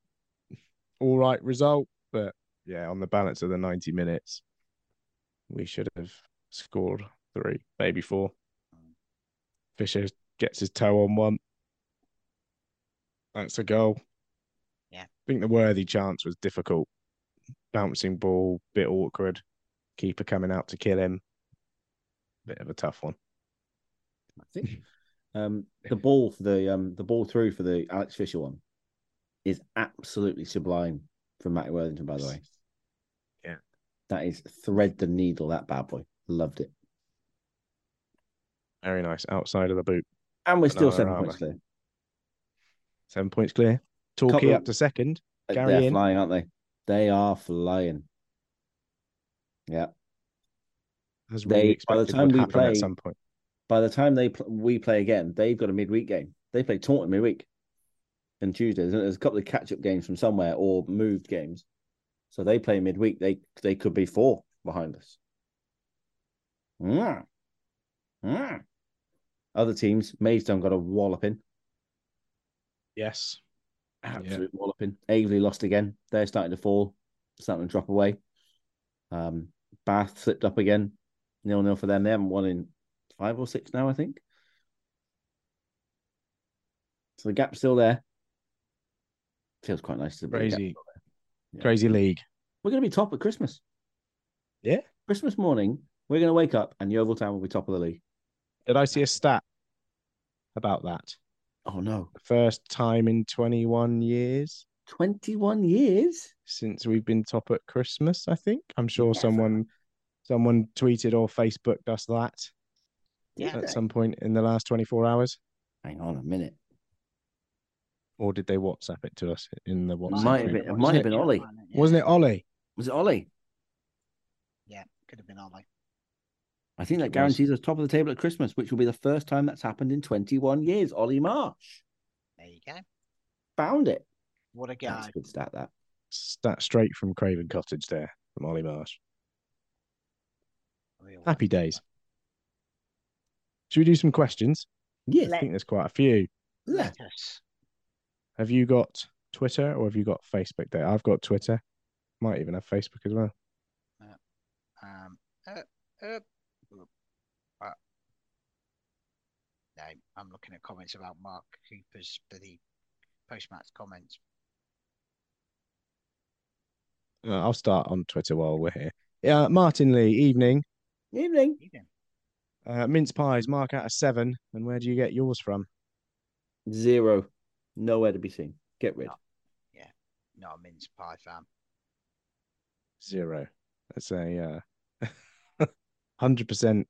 all right result. But yeah, on the balance of the ninety minutes, we should have scored three, maybe four. Fisher gets his toe on one. That's a goal. Yeah. I think the worthy chance was difficult. Bouncing ball, bit awkward. Keeper coming out to kill him. Bit of a tough one. I think um, the ball for the um, the ball through for the Alex Fisher one is absolutely sublime from Matty Worthington. By the way, Yeah. that is thread the needle. That bad boy loved it. Very nice. Outside of the boot. And we're still Banana seven Rama. points clear. Seven points clear. Torquay Couple- up to second. Gary They're in. flying, aren't they? They are flying. Yeah. As They- by the expected time would we happen play- at some point. By the time they pl- we play again, they've got a midweek game. They play Taunton midweek and Tuesdays. and There's a couple of catch up games from somewhere or moved games. So they play midweek. They they could be four behind us. Mm. Mm. Other teams, Maidstone got a walloping, Yes. absolute walloping. Aveley lost again. They're starting to fall, starting to drop away. Um, Bath slipped up again, nil nil for them. They haven't won in five or six now, I think. So the gap's still there. Feels quite nice to be. Crazy. Yeah. Crazy league. We're going to be top at Christmas. Yeah. Christmas morning, we're going to wake up and Yeovil Town will be top of the league. Did I see a stat about that? Oh no, The first time in 21 years twenty-one years. since we've been top at Christmas, I think. I'm sure Never. someone someone tweeted or Facebooked us that Yeah. at some point in the last 24 hours. Hang on a minute. Or did they WhatsApp it to us in the WhatsApp? Might have been- it might have been Ollie. Wasn't it Ollie? Was it Ollie? Yeah, could have been Ollie. I think that guarantees us top of the table at Christmas, which will be the first time that's happened in 21 years. Ollie Marsh There you go. found it. What a That's guy. a good stat. That Stat straight from Craven Cottage there from Ollie Marsh. Real Happy days. Should we do some questions? yes, I think there's quite a few. yeah. Let us. Have you got Twitter or have you got Facebook there? I've got Twitter. Might even have Facebook as well. Um, uh, uh, uh, no, I'm looking at comments about Mark Cooper's bloody post-match comments. Uh, I'll start on Twitter while we're here. Yeah, Martin Lee, evening. Evening. Evening. Uh, mince pies, mark out of seven. And where do you get yours from? Zero. Nowhere to be seen. Get rid. Yeah. Not a mince pie fan. Zero. That's a uh, [laughs] hundred percent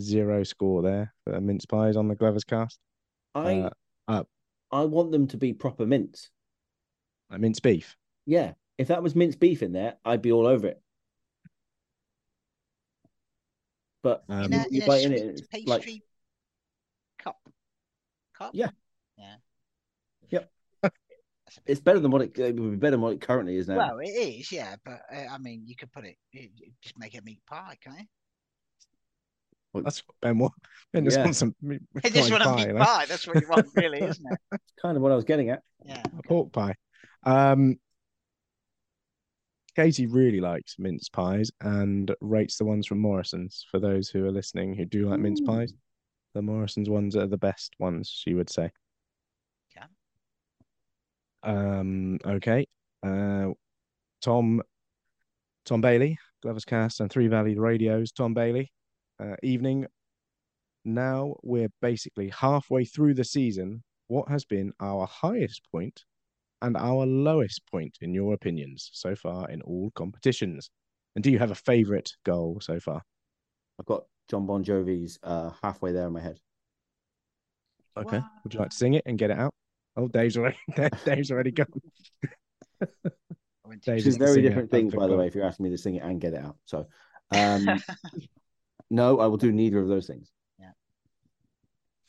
zero score there for mince pies on the Gloverscast. I Uh, uh, I want them to be proper mince. Like mince beef. Yeah. If that was minced beef in there, I'd be all over it. But Um, in you, a, you in a bite in it, it's pastry like cup. Cup. Yeah. Yeah. Yep. That's a bit it's better than what it, it would be better than what it currently is now. Well, it is, yeah, but uh, I mean, you could put it, it, it- just make it a meat pie, can't you? That's what Ben want. Ben just Yeah. wants some meat It just pie want a pie, meat pie. That's what you want, really, isn't it? [laughs] It's kind of what I was getting at. Yeah. a pork pie. Um, Katie really likes mince pies and rates the ones from Morrison's. For those who are listening who do like mince pies, the Morrison's ones are the best ones, she would say. Yeah. Um. Okay. Uh, Tom. Tom Bailey, Gloverscast and Three Valley Radios. Tom Bailey. Uh, evening. Now we're basically halfway through the season. What has been our highest point and our lowest point, in your opinions, so far in all competitions? And do you have a favourite goal so far? I've got John Bon Jovi's uh, halfway there in my head. Okay. Would you like to sing it and get it out? Oh, Dave's already [laughs] Dave's already gone. I went to- Dave Two is very different of things, by the way, if you're asking me to sing it and get it out. So, um, [laughs] no, I will do neither of those things. Yeah.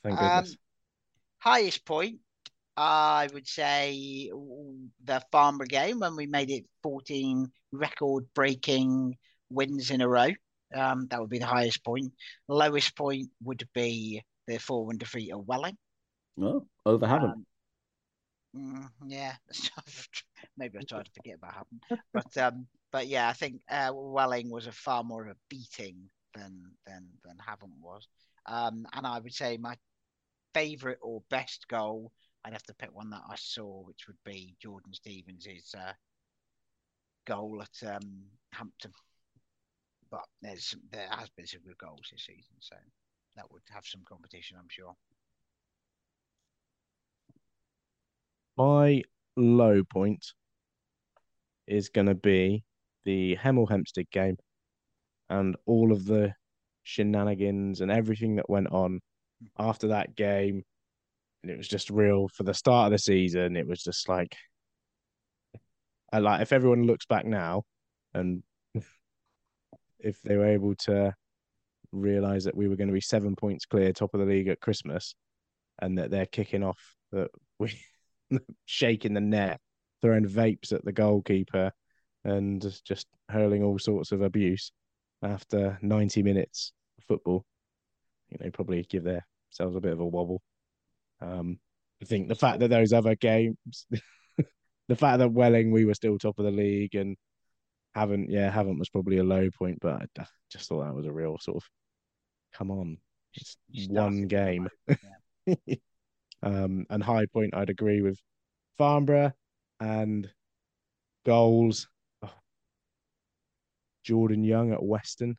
Thank Um, goodness. highest point, I would say the Farnborough game when we made it 14 record breaking wins in a row. Um, that would be the highest point. Lowest point would be the 4 1 defeat of Welling. No, over Havant. Um, mm, yeah, [laughs] maybe I tried to forget about happened, but um, but yeah, I think uh, Welling was a far more of a beating than than than Havant was. Um, and I would say my favourite or best goal, I'd have to pick one that I saw, which would be Jordan Stevens' uh, goal at um, Hampton. But there's there has been some good goals this season, so that would have some competition, I'm sure. My low point is going to be the Hemel Hempstead game and all of the shenanigans and everything that went on after that game, and it was just real for the start of the season. It was just like, I like if everyone looks back now, and [laughs] if they were able to realize that we were going to be seven points clear, top of the league at Christmas, and that they're kicking off that we [laughs] shaking the net, throwing vapes at the goalkeeper, and just hurling all sorts of abuse after 90 minutes of football. You know, probably give themselves a bit of a wobble. Um, I think the fact that those other games, [laughs] the fact that Welling we were still top of the league and Havant, yeah, Havant was probably a low point, but I just thought that was a real sort of come on, it's one game. [laughs] um, and high point, I'd agree with Farnborough and goals. Jordan Young at Weston.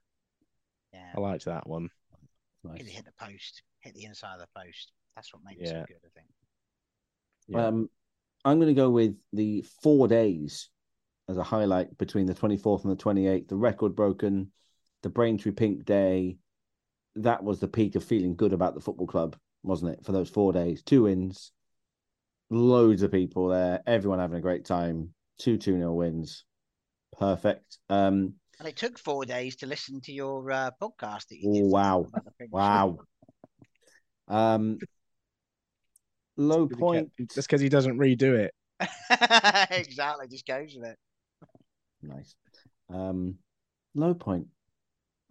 Yeah, I liked that one. Nice. Hit the post, hit the inside of the post. That's what makes Yeah. it good, I think. Yeah. Um, I'm going to go with the four days as a highlight between the 24th and the 28th. The record broken, the Braintree Pink Day. That was the peak of feeling good about the football club, wasn't it? For those four days, two wins, loads of people there, everyone having a great time. Two 2 0 wins. Perfect. Um, And it took four days to listen to your uh, podcast that you Oh, wow. about the Pink wow. Um, low point. Just because he doesn't redo it. [laughs] exactly, just goes with it. Nice. Um, low point.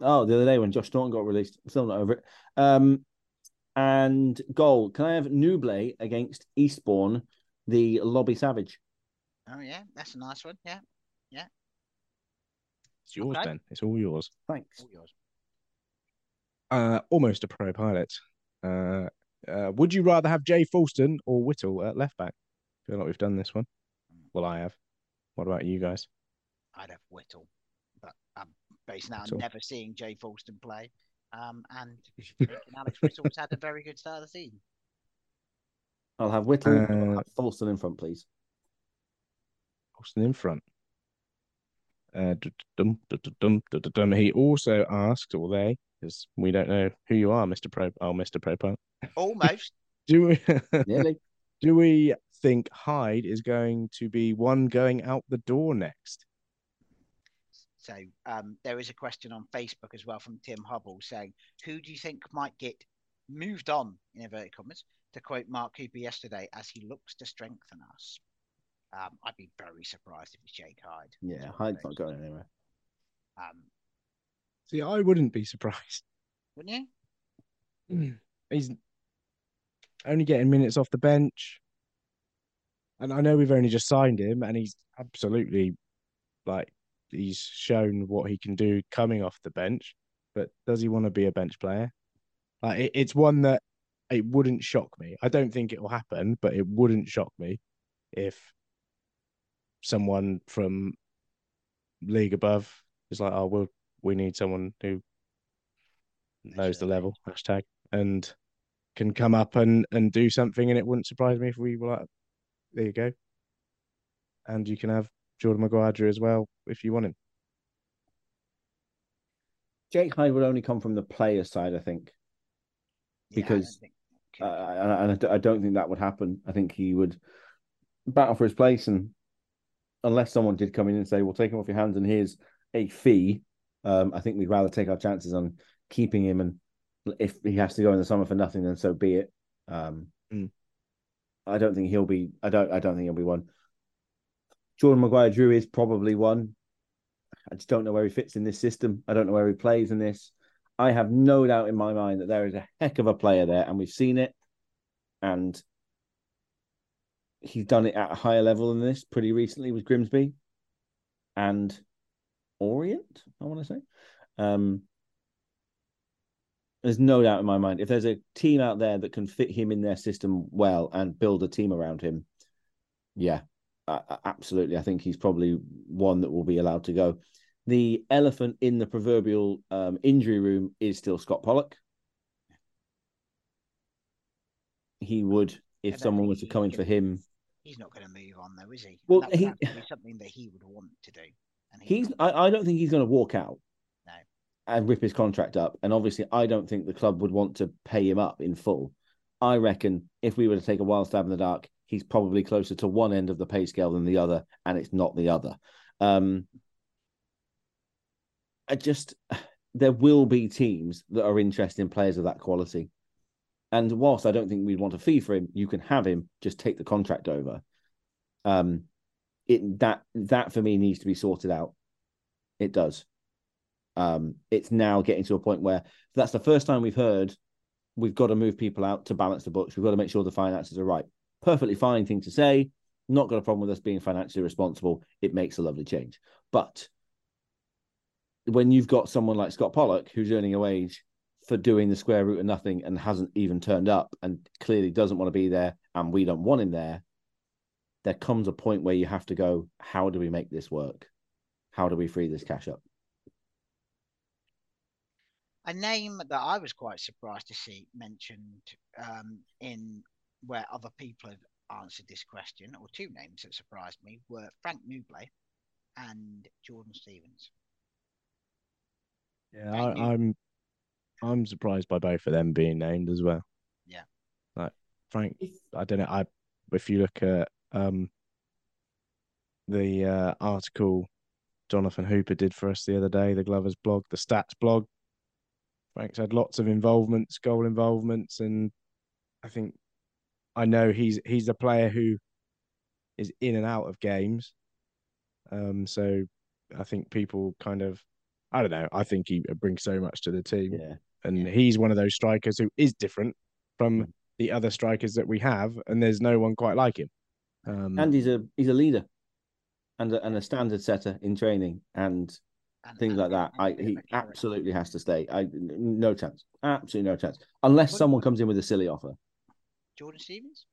Oh, the other day when Josh Thornton got released, I'm still not over it. Um, and goal. Can I have Nouble against Eastbourne, the Lobby Savage? Oh yeah, that's a nice one. Yeah, yeah, It's yours, Okay. Ben. It's all yours. Thanks. all yours. Uh, almost a pro pilot. Uh, uh, would you rather have Jay Foulston or Whittle at left back? feel like we've done this one. Well, I have. What about you guys? I'd have Whittle, but I'm based now on never seeing Jay Foulston play. Um, and [laughs] thinking Alex Whittle's had a very good start of the season. I'll have Whittle and I'll Uh, have Foulston in front, please. Foulston in front. Uh, dum, dum, dum. He also asked, or they, because we don't know who you are, Mr. Pro. Oh, Mr. Pro Pilot. Almost. [laughs] Do we, [laughs] Nearly. do we think Hyde is going to be one going out the door next? So um, there is a question on Facebook as well from Tim Hubble saying, "Who do you think might get moved on in inverted commas?" To quote Mark Cooper yesterday, as he looks to strengthen us. Um, I'd be very surprised if it's Jake Hyde. Yeah, Hyde's not going anywhere. Um, See, I wouldn't be surprised. wouldn't you? He's only getting minutes off the bench. And I know we've only just signed him, and he's absolutely like he's shown what he can do coming off the bench. But does he want to be a bench player? Like it, it's one that it wouldn't shock me. I don't think it will happen, but it wouldn't shock me if someone from league above is like, "Oh, well, we need someone who knows the level." Hashtag and can come up and and do something, and it wouldn't surprise me if we were like, "There you go," and you can have Jordan Maguire as well if you want him. Jake Hyde would only come from the player side, I think. Yeah, I don't Because, think- Uh, and I- and I d- I don't think that would happen. I think he would battle for his place, and unless someone did come in and say, "We'll take him off your hands, and here's a fee," um, I think we'd rather take our chances on keeping him. And if he has to go in the summer for nothing, then so be it. Um, Mm. I don't think he'll be. I don't. I don't think he'll be one. Jordan Maguire-Drew is probably one. I just don't know where he fits in this system. I don't know where he plays in this. I have no doubt in my mind that there is a heck of a player there, and we've seen it. And he's done it at a higher level than this pretty recently with Grimsby and Orient, I want to say. Um, there's no doubt in my mind if there's a team out there that can fit him in their system well and build a team around him, yeah, uh, absolutely. I think he's probably one that will be allowed to go. The elephant in the proverbial um, injury room is still Scott Pollock. He would, if someone was to come in for him. He's not going to move on though, is he? Well, that, he- something that he would want to do. And he he's. I, I don't think he's going to walk out. No. and rip his contract up. And obviously, I don't think the club would want to pay him up in full. I reckon if we were to take a wild stab in the dark, he's probably closer to one end of the pay scale than the other, and it's not the other. Um, I just [sighs] there will be teams that are interested in players of that quality. And whilst I don't think we'd want a fee for him, you can have him just take the contract over. Um, it that that for me needs to be sorted out. It does. Um, it's now getting to a point where that's the first time we've heard we've got to move people out to balance the books. We've got to make sure the finances are right. Perfectly fine thing to say. Not got a problem with us being financially responsible. It makes a lovely change. But when you've got someone like Scott Pollock who's earning a wage for doing the square root of nothing and hasn't even turned up and clearly doesn't want to be there and we don't want him there, there comes a point where you have to go, how do we make this work? How do we free this cash up? A name that I was quite surprised to see mentioned um, in where other people have answered this question, or two names that surprised me, were Frank Nouble and Jordan Stevens. Yeah, I, I'm I'm surprised by both of them being named as well. Yeah. Like Frank, I don't know. I if you look at um the uh, article Jonathan Hooper did for us the other day, the Glovers blog, the stats blog. Frank's had lots of involvements, goal involvements, and I think I know he's he's a player who is in and out of games. Um, so I think people kind of I don't know. I think he brings so much to the team. Yeah. And Yeah. he's one of those strikers who is different from Mm. the other strikers that we have, and there's no one quite like him. Um, And he's a he's a leader and a, and a standard setter in training and And, things like that. and a I bit of he absolutely has to stay. I n- no chance. Absolutely no chance. Unless What- someone comes in with a silly offer. Jordan Stevens.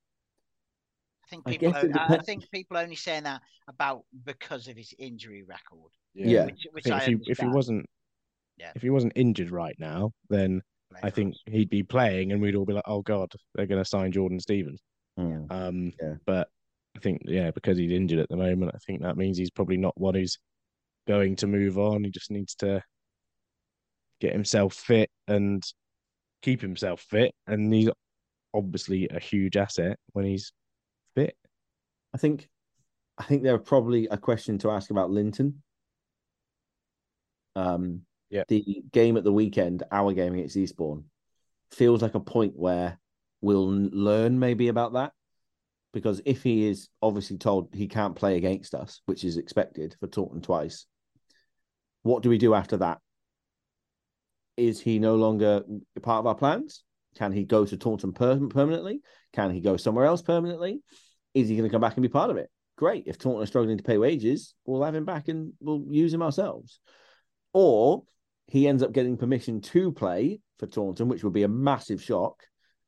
I think I people. guess it o- I I depends. think people only saying that about because of his injury record. Yeah. Which, I which think I if he if he wasn't Yeah. if he wasn't injured right now, then Play I think us. he'd be playing, and we'd all be like, "Oh God, they're going to sign Jordan Stevens." Mm. Um, Yeah. But I think, yeah, because he's injured at the moment, I think that means he's probably not one who's going to move on. He just needs to get himself fit and keep himself fit. And he's obviously a huge asset when he's fit. I think I think there are probably a question to ask about Linton. Um Yeah. the game at the weekend, our game against Eastbourne, feels like a point where we'll learn maybe about that. Because if he is obviously told he can't play against us, which is expected for Taunton twice, what do we do after that? Is he no longer part of our plans? Can he go to Taunton per- permanently? Can he go somewhere else permanently? Is he going to come back and be part of it? Great. If Taunton are struggling to pay wages, we'll have him back and we'll use him ourselves. Or he ends up getting permission to play for Taunton, which would be a massive shock.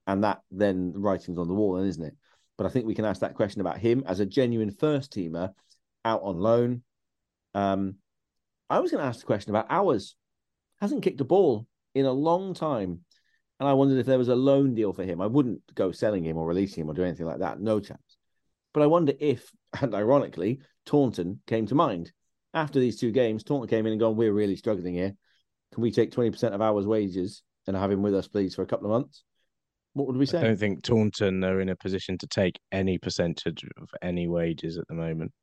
And that then the writing's on the wall, then, isn't it? But I think we can ask that question about him as a genuine first teamer out on loan. Um, I was going to ask the question about Owers. Hasn't kicked a ball in a long time. And I wondered if there was a loan deal for him. I wouldn't go selling him or releasing him or do anything like that. No chance. But I wonder if, and ironically, Taunton came to mind. After these two games, Taunton came in and gone, We're really struggling here. Can we take 20% of Owers' wages and have him with us, please, for a couple of months? What would we say? I don't think Taunton are in a position to take any percentage of any wages at the moment.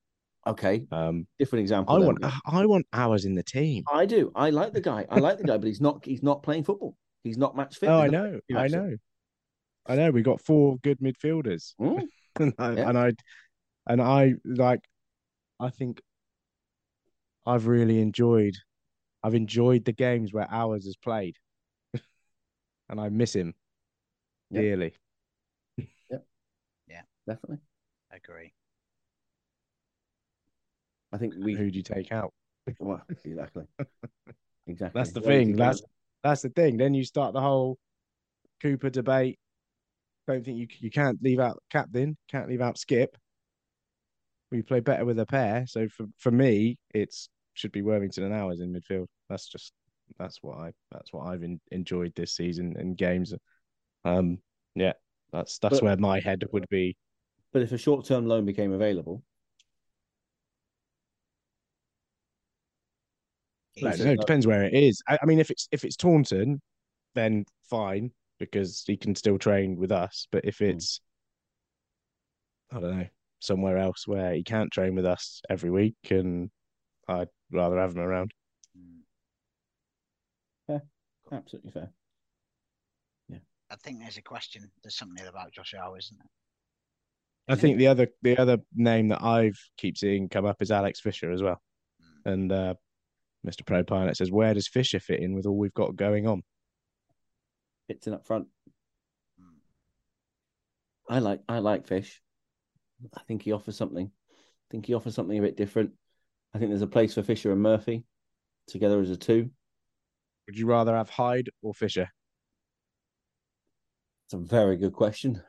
Okay, Um, different example. I then. want I want hours in the team. I do. I like the guy. I like the guy, but he's not. He's not playing football. He's not match fit. Oh, I know, I know, I know. We got four good midfielders, Mm, [laughs] and I, Yeah. and I, and I like. I think I've really enjoyed. I've enjoyed the games where Owers has played, [laughs] and I miss him dearly. Yeah. [laughs] dearly. definitely. Agree. I think we. Who do you take out? [laughs] Well, exactly. Exactly. That's the Where does he thing. go? That's that's the thing. Then you start the whole Cooper debate. Don't think you you can't leave out captain, can't leave out Skip. We play better with a pair. So for for me, it's should be Worthington and Owers in midfield. That's just that's what I that's what I've en- enjoyed this season in games. Um, yeah, that's that's But- where my head would be. But if a short-term loan became available, No, no, it depends where it is. I, I mean, if it's if it's Taunton, then fine because he can still train with us. But if it's, I don't know, somewhere else where he can't train with us every week, and I'd rather have him around. Fair. Absolutely fair. Yeah. I think there's a question. There's something there about Josh Howe, isn't there? I think the other the other name that I've keep seeing come up is Alex Fisher as well, and uh, Mr. Pro Pilot says, "Where does Fisher fit in with all we've got going on?" Fits in up front. I like I like Fish. I think he offers something. I think he offers something a bit different. I think there's a place for Fisher and Murphy together as a two. Would you rather have Hyde or Fisher? It's a very good question.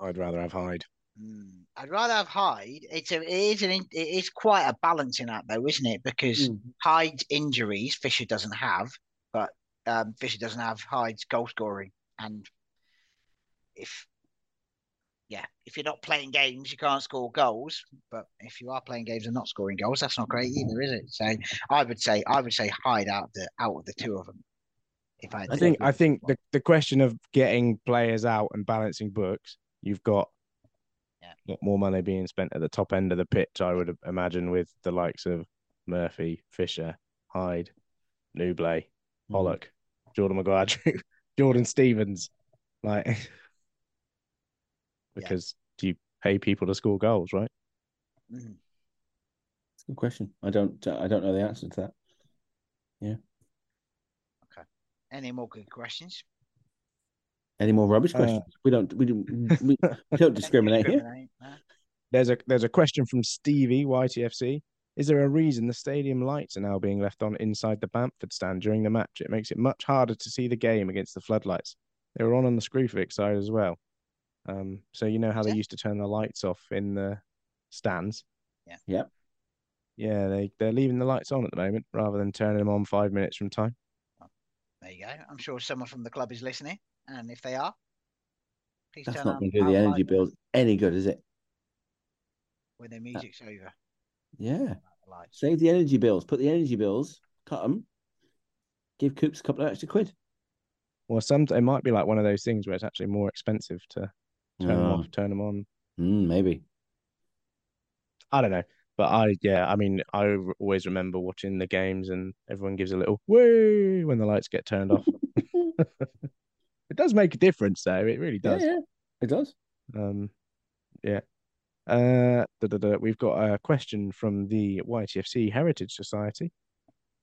I'd rather have Hyde. Hmm. I'd rather have Hyde. It's a, it is an, in- it is quite a balancing act though, isn't it? Because Mm. Hyde's injuries Fisher doesn't have, but um, Fisher doesn't have Hyde's goal scoring. And if, yeah, if you're not playing games, you can't score goals. But if you are playing games and not scoring goals, that's not great either, is it? So I would say I would say Hyde out the out of the two of them. If I, I think I think the, the question of getting players out and balancing books, you've got Yeah. more money being spent at the top end of the pitch, I would imagine, with the likes of Murphy, Fisher, Hyde, Nouble, hmm. Pollock, Jordan Maguire, [laughs] Jordan Stevens. Like [laughs] because do you pay people to score goals, right? Mhm. It's a good question. I don't uh, I don't know the answer to that. Yeah. Okay. Any more good questions? Any more rubbish Uh, questions? we don't we don't we, we [laughs] don't discriminate here. Discriminate. There's a there's a question from Stevie YTFC. Is there a reason the stadium lights are now being left on inside the Bamford stand during the match? It makes it much harder to see the game against the floodlights. They were on on the Screwfix side as well. Um, so you know how they used to turn the lights off in the stands. Yeah. Yep. Yeah, they they're leaving the lights on at the moment rather than turning them on five minutes from time. There you go. I'm sure someone from the club is listening, and if they are, please That's turn not going to do the energy light bills any good, is it? when the music's over. Yeah. the. Save the energy bills. Put the energy bills. Cut them. Give Coops a couple of extra quid. Well, some it might be like one of those things where it's actually more expensive to turn them off, turn them on. Mm, maybe. I don't know. But I, yeah, I mean, I always remember watching the games and everyone gives a little whoo when the lights get turned off. [laughs] it does make a difference, though. It really Yeah, does. yeah, it does. Um, yeah. Uh, da, da, da. We've got a question from the YTFC Heritage Society.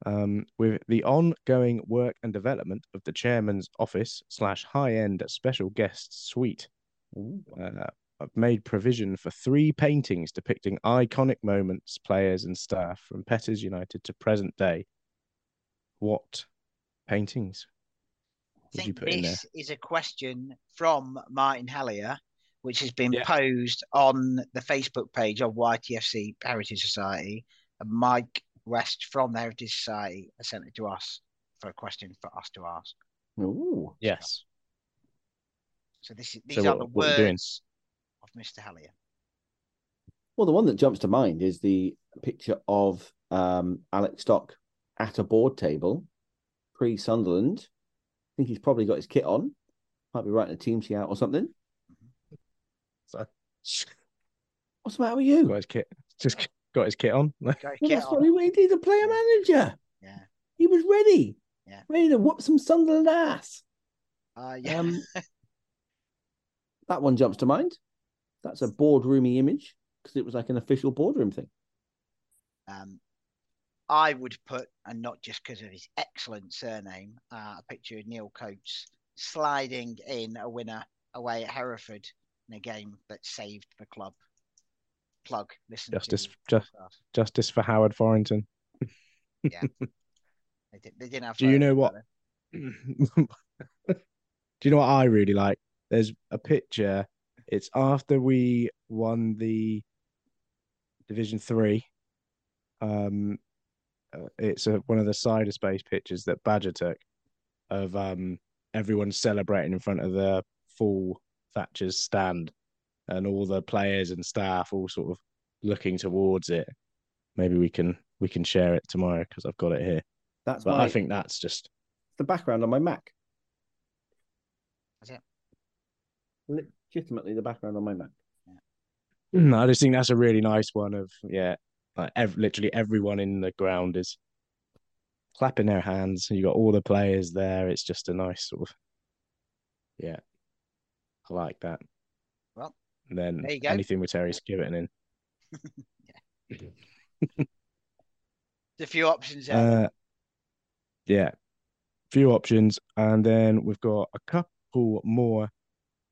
Um, with the ongoing work and development of the chairman's office slash high end special guest suite, uh, I've made provision for three paintings depicting iconic moments, players, and staff from Petters United to present day. What paintings I would you think put in there? this is a question from Martin Hallier, which has been Yeah. posed on the Facebook page of YTFC Heritage Society. And Mike West from the Heritage Society has sent it to us for a question for us to ask. Ooh. Yes. So this is these So are what- the what are doing? words of Mr. Hallier. Well, the one that jumps to mind is the picture of um, Alec Stock at a board table pre Sunderland. I think he's probably got his kit on. Might be writing a team sheet out or something. So What's the matter with you? got his kit, just got his kit on. [laughs] Go, Well, get that's on. what he did. He's a player manager. Yeah. He was ready. Yeah. Ready to whoop some Sunderland ass. Uh, yeah. Um, [laughs] that one jumps to mind. That's a boardroomy image because it was like an official boardroom thing. Um, I would put, and not just because of his excellent surname, uh, a picture of Neil Coates sliding in a winner away at Hereford in a game that saved the club. Plug. Listen. Justice, to just, justice for Howard Forinton. [laughs] [laughs] They, did, they didn't have. Do you know what? [laughs] Do you know what I really like? There's a picture. It's after we won the Division Three. Um, uh, it's a, one of the Ciderspace pictures that Badger took of um everyone celebrating in front of the full Thatcher's stand, and all the players and staff all sort of looking towards it. maybe we can we can share it tomorrow because I've got it here. That's But my, I think that's just the background on my Mac. Is it? Legitimately, the background on my Mac. Mm, I just think that's a really nice one. Of yeah, like ev- literally everyone in the ground is clapping their hands. You got all the players there. It's just a nice sort of yeah. I like that. Well, And then there you go. anything with Terry Skiverton in. [laughs] There's a few options there. Uh, yeah, few options, and then we've got a couple more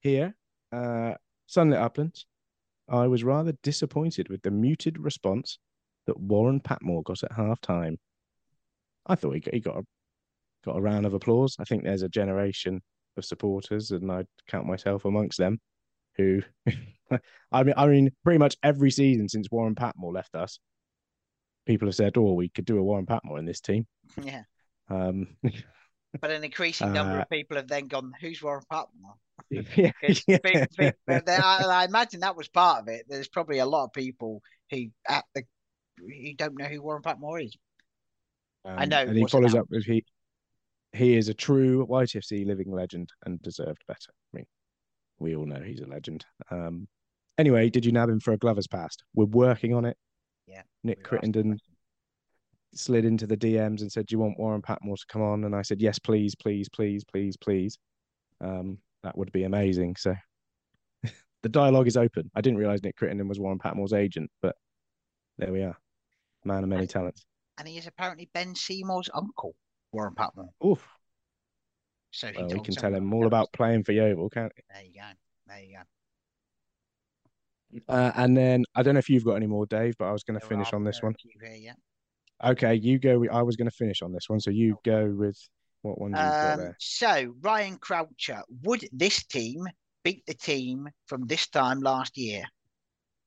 here. Uh, Sunlit Uplands. I was rather disappointed with the muted response that Warren Patmore got at half time. I thought he got, he got a got a round of applause. I think there's a generation of supporters, and I count myself amongst them, who [laughs] I mean, I mean, pretty much every season since Warren Patmore left us, people have said, "Oh, we could do a Warren Patmore in this team." yeah. Um, [laughs] But an increasing number Uh, of people have then gone, who's Warren Patmore? [laughs] yeah, [laughs] yeah. big- big- I, I imagine that was part of it. There's probably a lot of people who at the who don't know who Warren Patmore is. I Um, know, and he follows up with he he is a true YTFC living legend and deserved better. I mean, we all know he's a legend. Um, anyway, did you nab him for a Gloverscast? We're working on it. Yeah, Nick we were asked the Crittenden. Slid into the DMs and said, "Do you want Warren Patmore to come on?" And I said, "Yes, please, please, please, please, please." Um, that would be amazing. So [laughs] the dialogue is open. I didn't realize Nick Crittenden was Warren Patmore's agent, but there we are, man of many talents. And he is apparently Ben Seymour's uncle, Warren Patmore. Oof. So he Well, we can tell him all about playing for Yeovil, can't we? There you go. There you go. Uh, and then I don't know if you've got any more, Dave, but I was going to finish on this one. here, yeah. Okay, you go. I was going to finish on this one, so you go with what one? Um, so Ryan Croucher, would this team beat the team from this time last year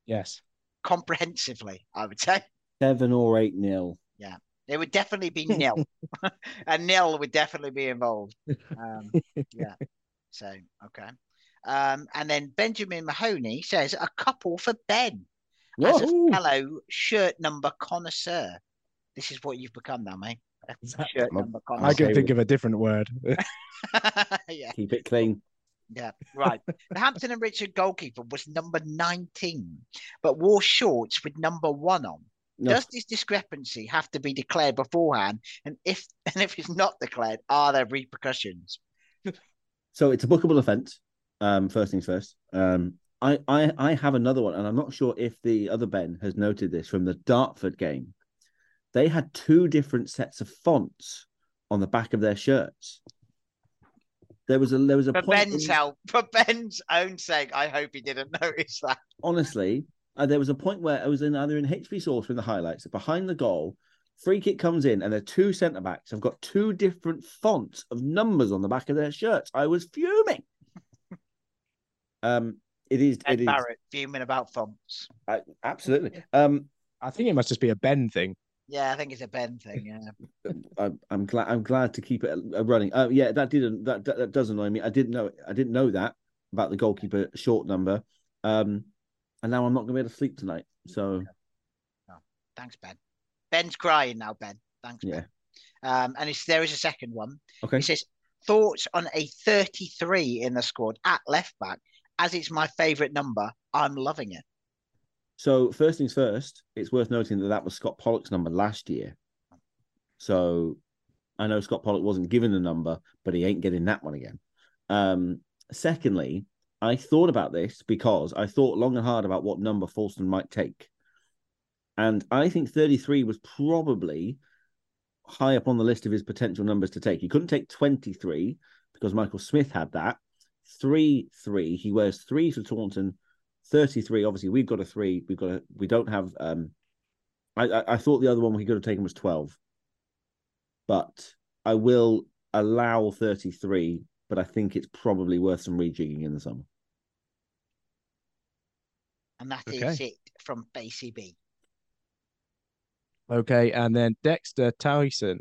Yes. comprehensively? I would say Seven or eight nil. Yeah, it would definitely be [laughs] nil, [laughs] and nil would definitely be involved. Um, [laughs] yeah. So okay. Um, and then Benjamin Mahoney says a couple for Ben as a fellow shirt number connoisseur. This is what you've become now, mate. A I'm a- number I connoisseur. can Okay think of a different word. [laughs] [laughs] yeah. Keep it clean. Yeah, right. the Hampton and Richmond goalkeeper was number 19, but wore shorts with number one on. No. Does this discrepancy have to be declared beforehand? And if [laughs] and if it's not declared, are there repercussions? So it's a bookable offence. Um, first things first. Um, I, I I have another one, and I'm not sure if the other Ben has noted this from the Dartford game. They had two different sets of fonts on the back of their shirts. There was a there was a For point Ben's in- help, [laughs] for Ben's own sake, I hope he didn't [laughs] notice that. honestly, uh, there was a point where I was in either in HB Source or in the highlights behind the goal. Free kick comes in, and the two centre backs have got two different fonts of numbers on the back of their shirts. I was fuming. [laughs] um, it is. Ed It is Barrett fuming about fonts. uh, absolutely. Um, I think it must just be a Ben thing. Yeah, I think it's a Ben thing. Yeah, [laughs] I, I'm glad. I'm glad to keep it uh, running. Uh, yeah, that didn't. That, that that does annoy me. I didn't know. I didn't know that about the goalkeeper short number. Um, and now I'm not going to be able to sleep tonight. So thanks, Ben. Ben's crying now, Ben. Thanks, yeah. Ben. Um, and it's, there is a second one. Okay. He says thoughts on a 33 in the squad at left back, as it's my favourite number. I'm loving it. So first things first, it's worth noting that that was Scott Pollock's number last year. So I know Scott Pollock wasn't given the number, but he ain't getting that one again. Um, secondly, I thought about this because I thought long and hard about what number Foulston might take. And I think 33 was probably high up on the list of his potential numbers to take. He couldn't take 23 because Michael Smith had that. 3 3. He wears three for Taunton, 33. Obviously, we've got a three. We've got a, we don't have, um, I, I, I thought the other one he could have taken was 12. But I will allow 33, but I think it's probably worth some rejigging in the summer. And that is Okay. it from BCB. Okay, and then Dexter Tyson.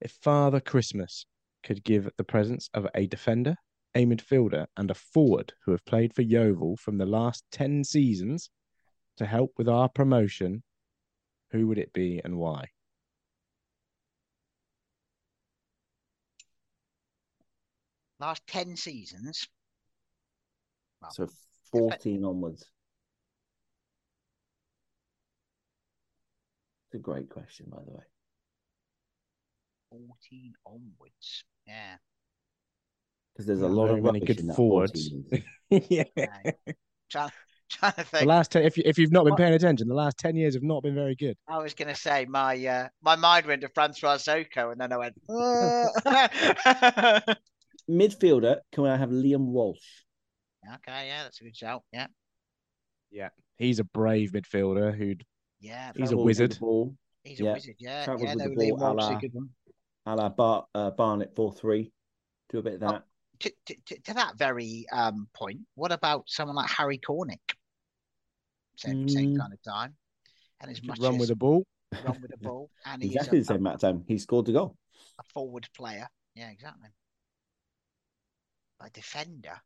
If Father Christmas could give the presence of a defender, a midfielder, and a forward who have played for Yeovil from the last 10 seasons to help with our promotion, who would it be and why? Last 10 seasons. Well, So 14 onwards. It's a great question, by the way. 14 onwards. Yeah. Because there's a lot of many rubbish good in forwards. [laughs] yeah. Right. trying, trying to The last ten, if you, if you've not been paying attention, the last ten years have not been very good. I was going to say my uh, my mind went to Francois Zoko, and then I went. [laughs] [laughs] Midfielder, can I have Liam Walsh? okay, yeah, that's a good shout. Yeah, Yeah, he's a brave midfielder who'd yeah. He's a Travels with the wizard. Ball, He's a wizard. Yeah, travels yeah. with No, the Liam ball a Walsh a la- good one. a la Bar- uh, Barnet 4 3. Do a bit of that. To, to, to, to that very um, point, what about someone like Harry Cornick? Same same Mm. kind of time, and as much run as with the ball. run with the ball, [laughs] and he's exactly a, the same amount of time. He scored the goal. a forward player. Yeah, exactly. A defender.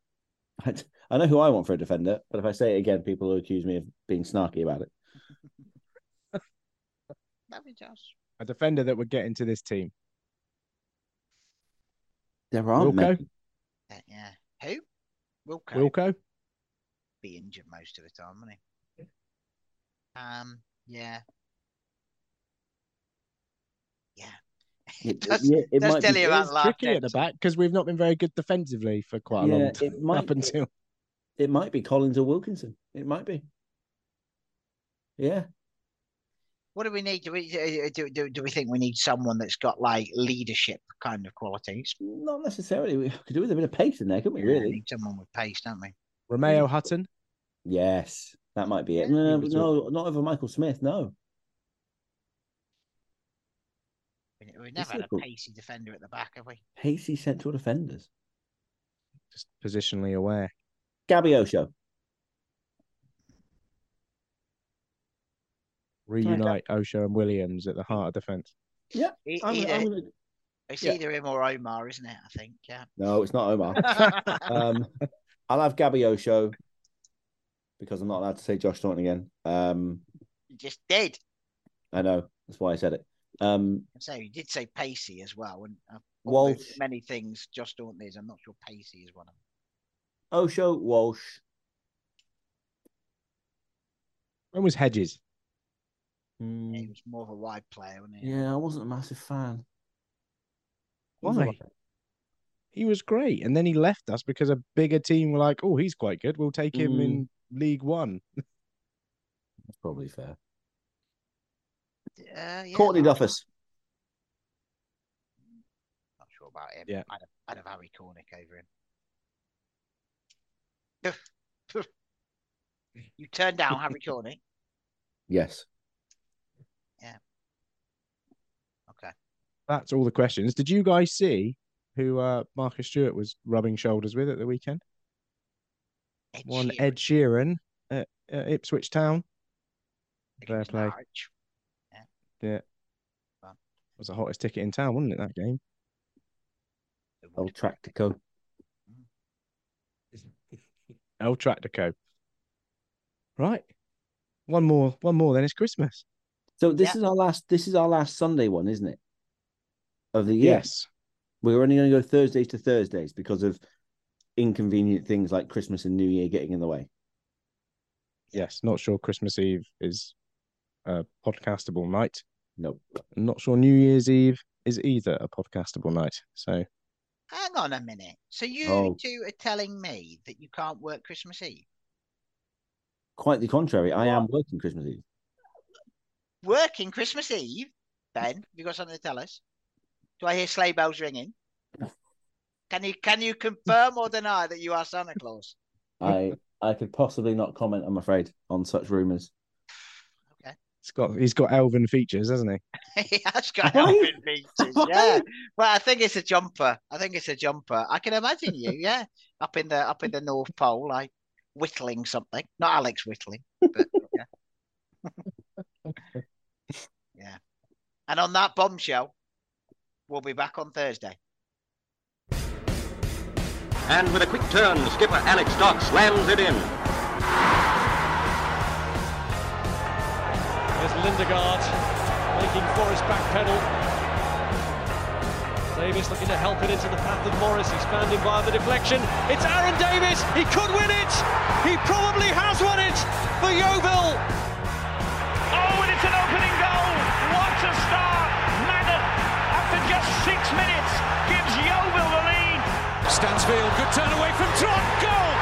I know who I want for a defender, but if I say it again, people will accuse me of being snarky about it. [laughs] That'd be just. A defender that would get into this team. There aren't Wilco? many. Uh, yeah. Who? Wilco. Wilco. Be injured most of the time, wouldn't he? Um. Yeah. Yeah. It, [laughs] does, yeah, it does might tell be, you about is the last tricky at the back because we've not been very good defensively for quite a Yeah, long time. [laughs] it might Up be. until it might be Collins or Wilkinson. It might be. Yeah. What do we need? Do we uh, do, do, do we think we need someone that's got like leadership kind of qualities? Not necessarily. We could do with a bit of pace in there, couldn't we, Yeah, really? need someone with pace, don't we? Romeo Hutton. Yes. That might be it. No, no, not over Michael Smith, no. We- We've never had a difficult. pacey defender at the back, have we? Pacey central defenders. Just positionally aware. Gabby Osho. Reunite Osho and Williams at the heart of defence. Yeah. I'm, either, I'm gonna... it's yeah. either him or Omar, isn't it? I think. Yeah. No, it's not Omar. [laughs] um, I'll have Gabby Osho because I'm not allowed to say Josh Staunton again. Um, you just did. I know. That's why I said it. Um, So you did say pacey as well, and uh, Walsh. many things Josh Staunton is. I'm not sure pacey is one of them. Osho, Walsh. When was Hedges? Hmm, Yeah, he was more of a wide player, wasn't he? yeah, I wasn't a massive fan. Why? He was great, and then he left us because a bigger team were like, "Oh, he's quite good. We'll take him Mm. in League One." [laughs] That's probably fair. Uh, yeah, Courtney Duffus. Not sure about him. Yeah. I'd have, I'd have Harry Cornick over him. [laughs] you turned down Harry Cornick. Yes. Okay. That's all the questions. Did you guys see who uh, Marcus Stewart was rubbing shoulders with at the weekend? Ed One Sheeran. Ed Sheeran at, at Ipswich Town. I think fair was play. Norwich. Yeah, Well. was the hottest ticket in town, wasn't it? That game. It would Old have track. El Tractico. Right. One more. One more. Then it's Christmas. So this Yeah. is our last. This is our last Sunday one, isn't it? Of the year. Yes. We're only going to go Thursdays to Thursdays because of inconvenient things like Christmas and New Year getting in the way. Yes. Not sure Christmas Eve is a podcastable night. Nope. Not sure New Year's Eve is either a podcastable night. So Hang on a minute. So you Oh. two are telling me that you can't work Christmas Eve? Quite the contrary. I am working Christmas Eve. Working Christmas Eve? Ben, have you got something to tell us? Do I hear sleigh bells ringing? Can you can you confirm or deny that you are Santa Claus? I I could possibly not comment. I'm afraid on such rumours. it's got he's got elven features, hasn't he? [laughs] he has got Have I? elven features, yeah. Well, I think it's a jumper. I think it's a jumper. I can imagine you, yeah, up in the up in the North Pole, like whittling something. Not Alex whittling, but yeah. [laughs] yeah. And on that bombshell, we'll be back on Thursday. And with a quick turn, skipper Alex Dock slams it in. There's Lindegaard making Morris back pedal. Davies looking to help it into the path of Morris. He's found him via the deflection. It's Arron Davies. He could win it. He probably has won it for Yeovil. Oh, Stansfield, good turn away from Trot, goal!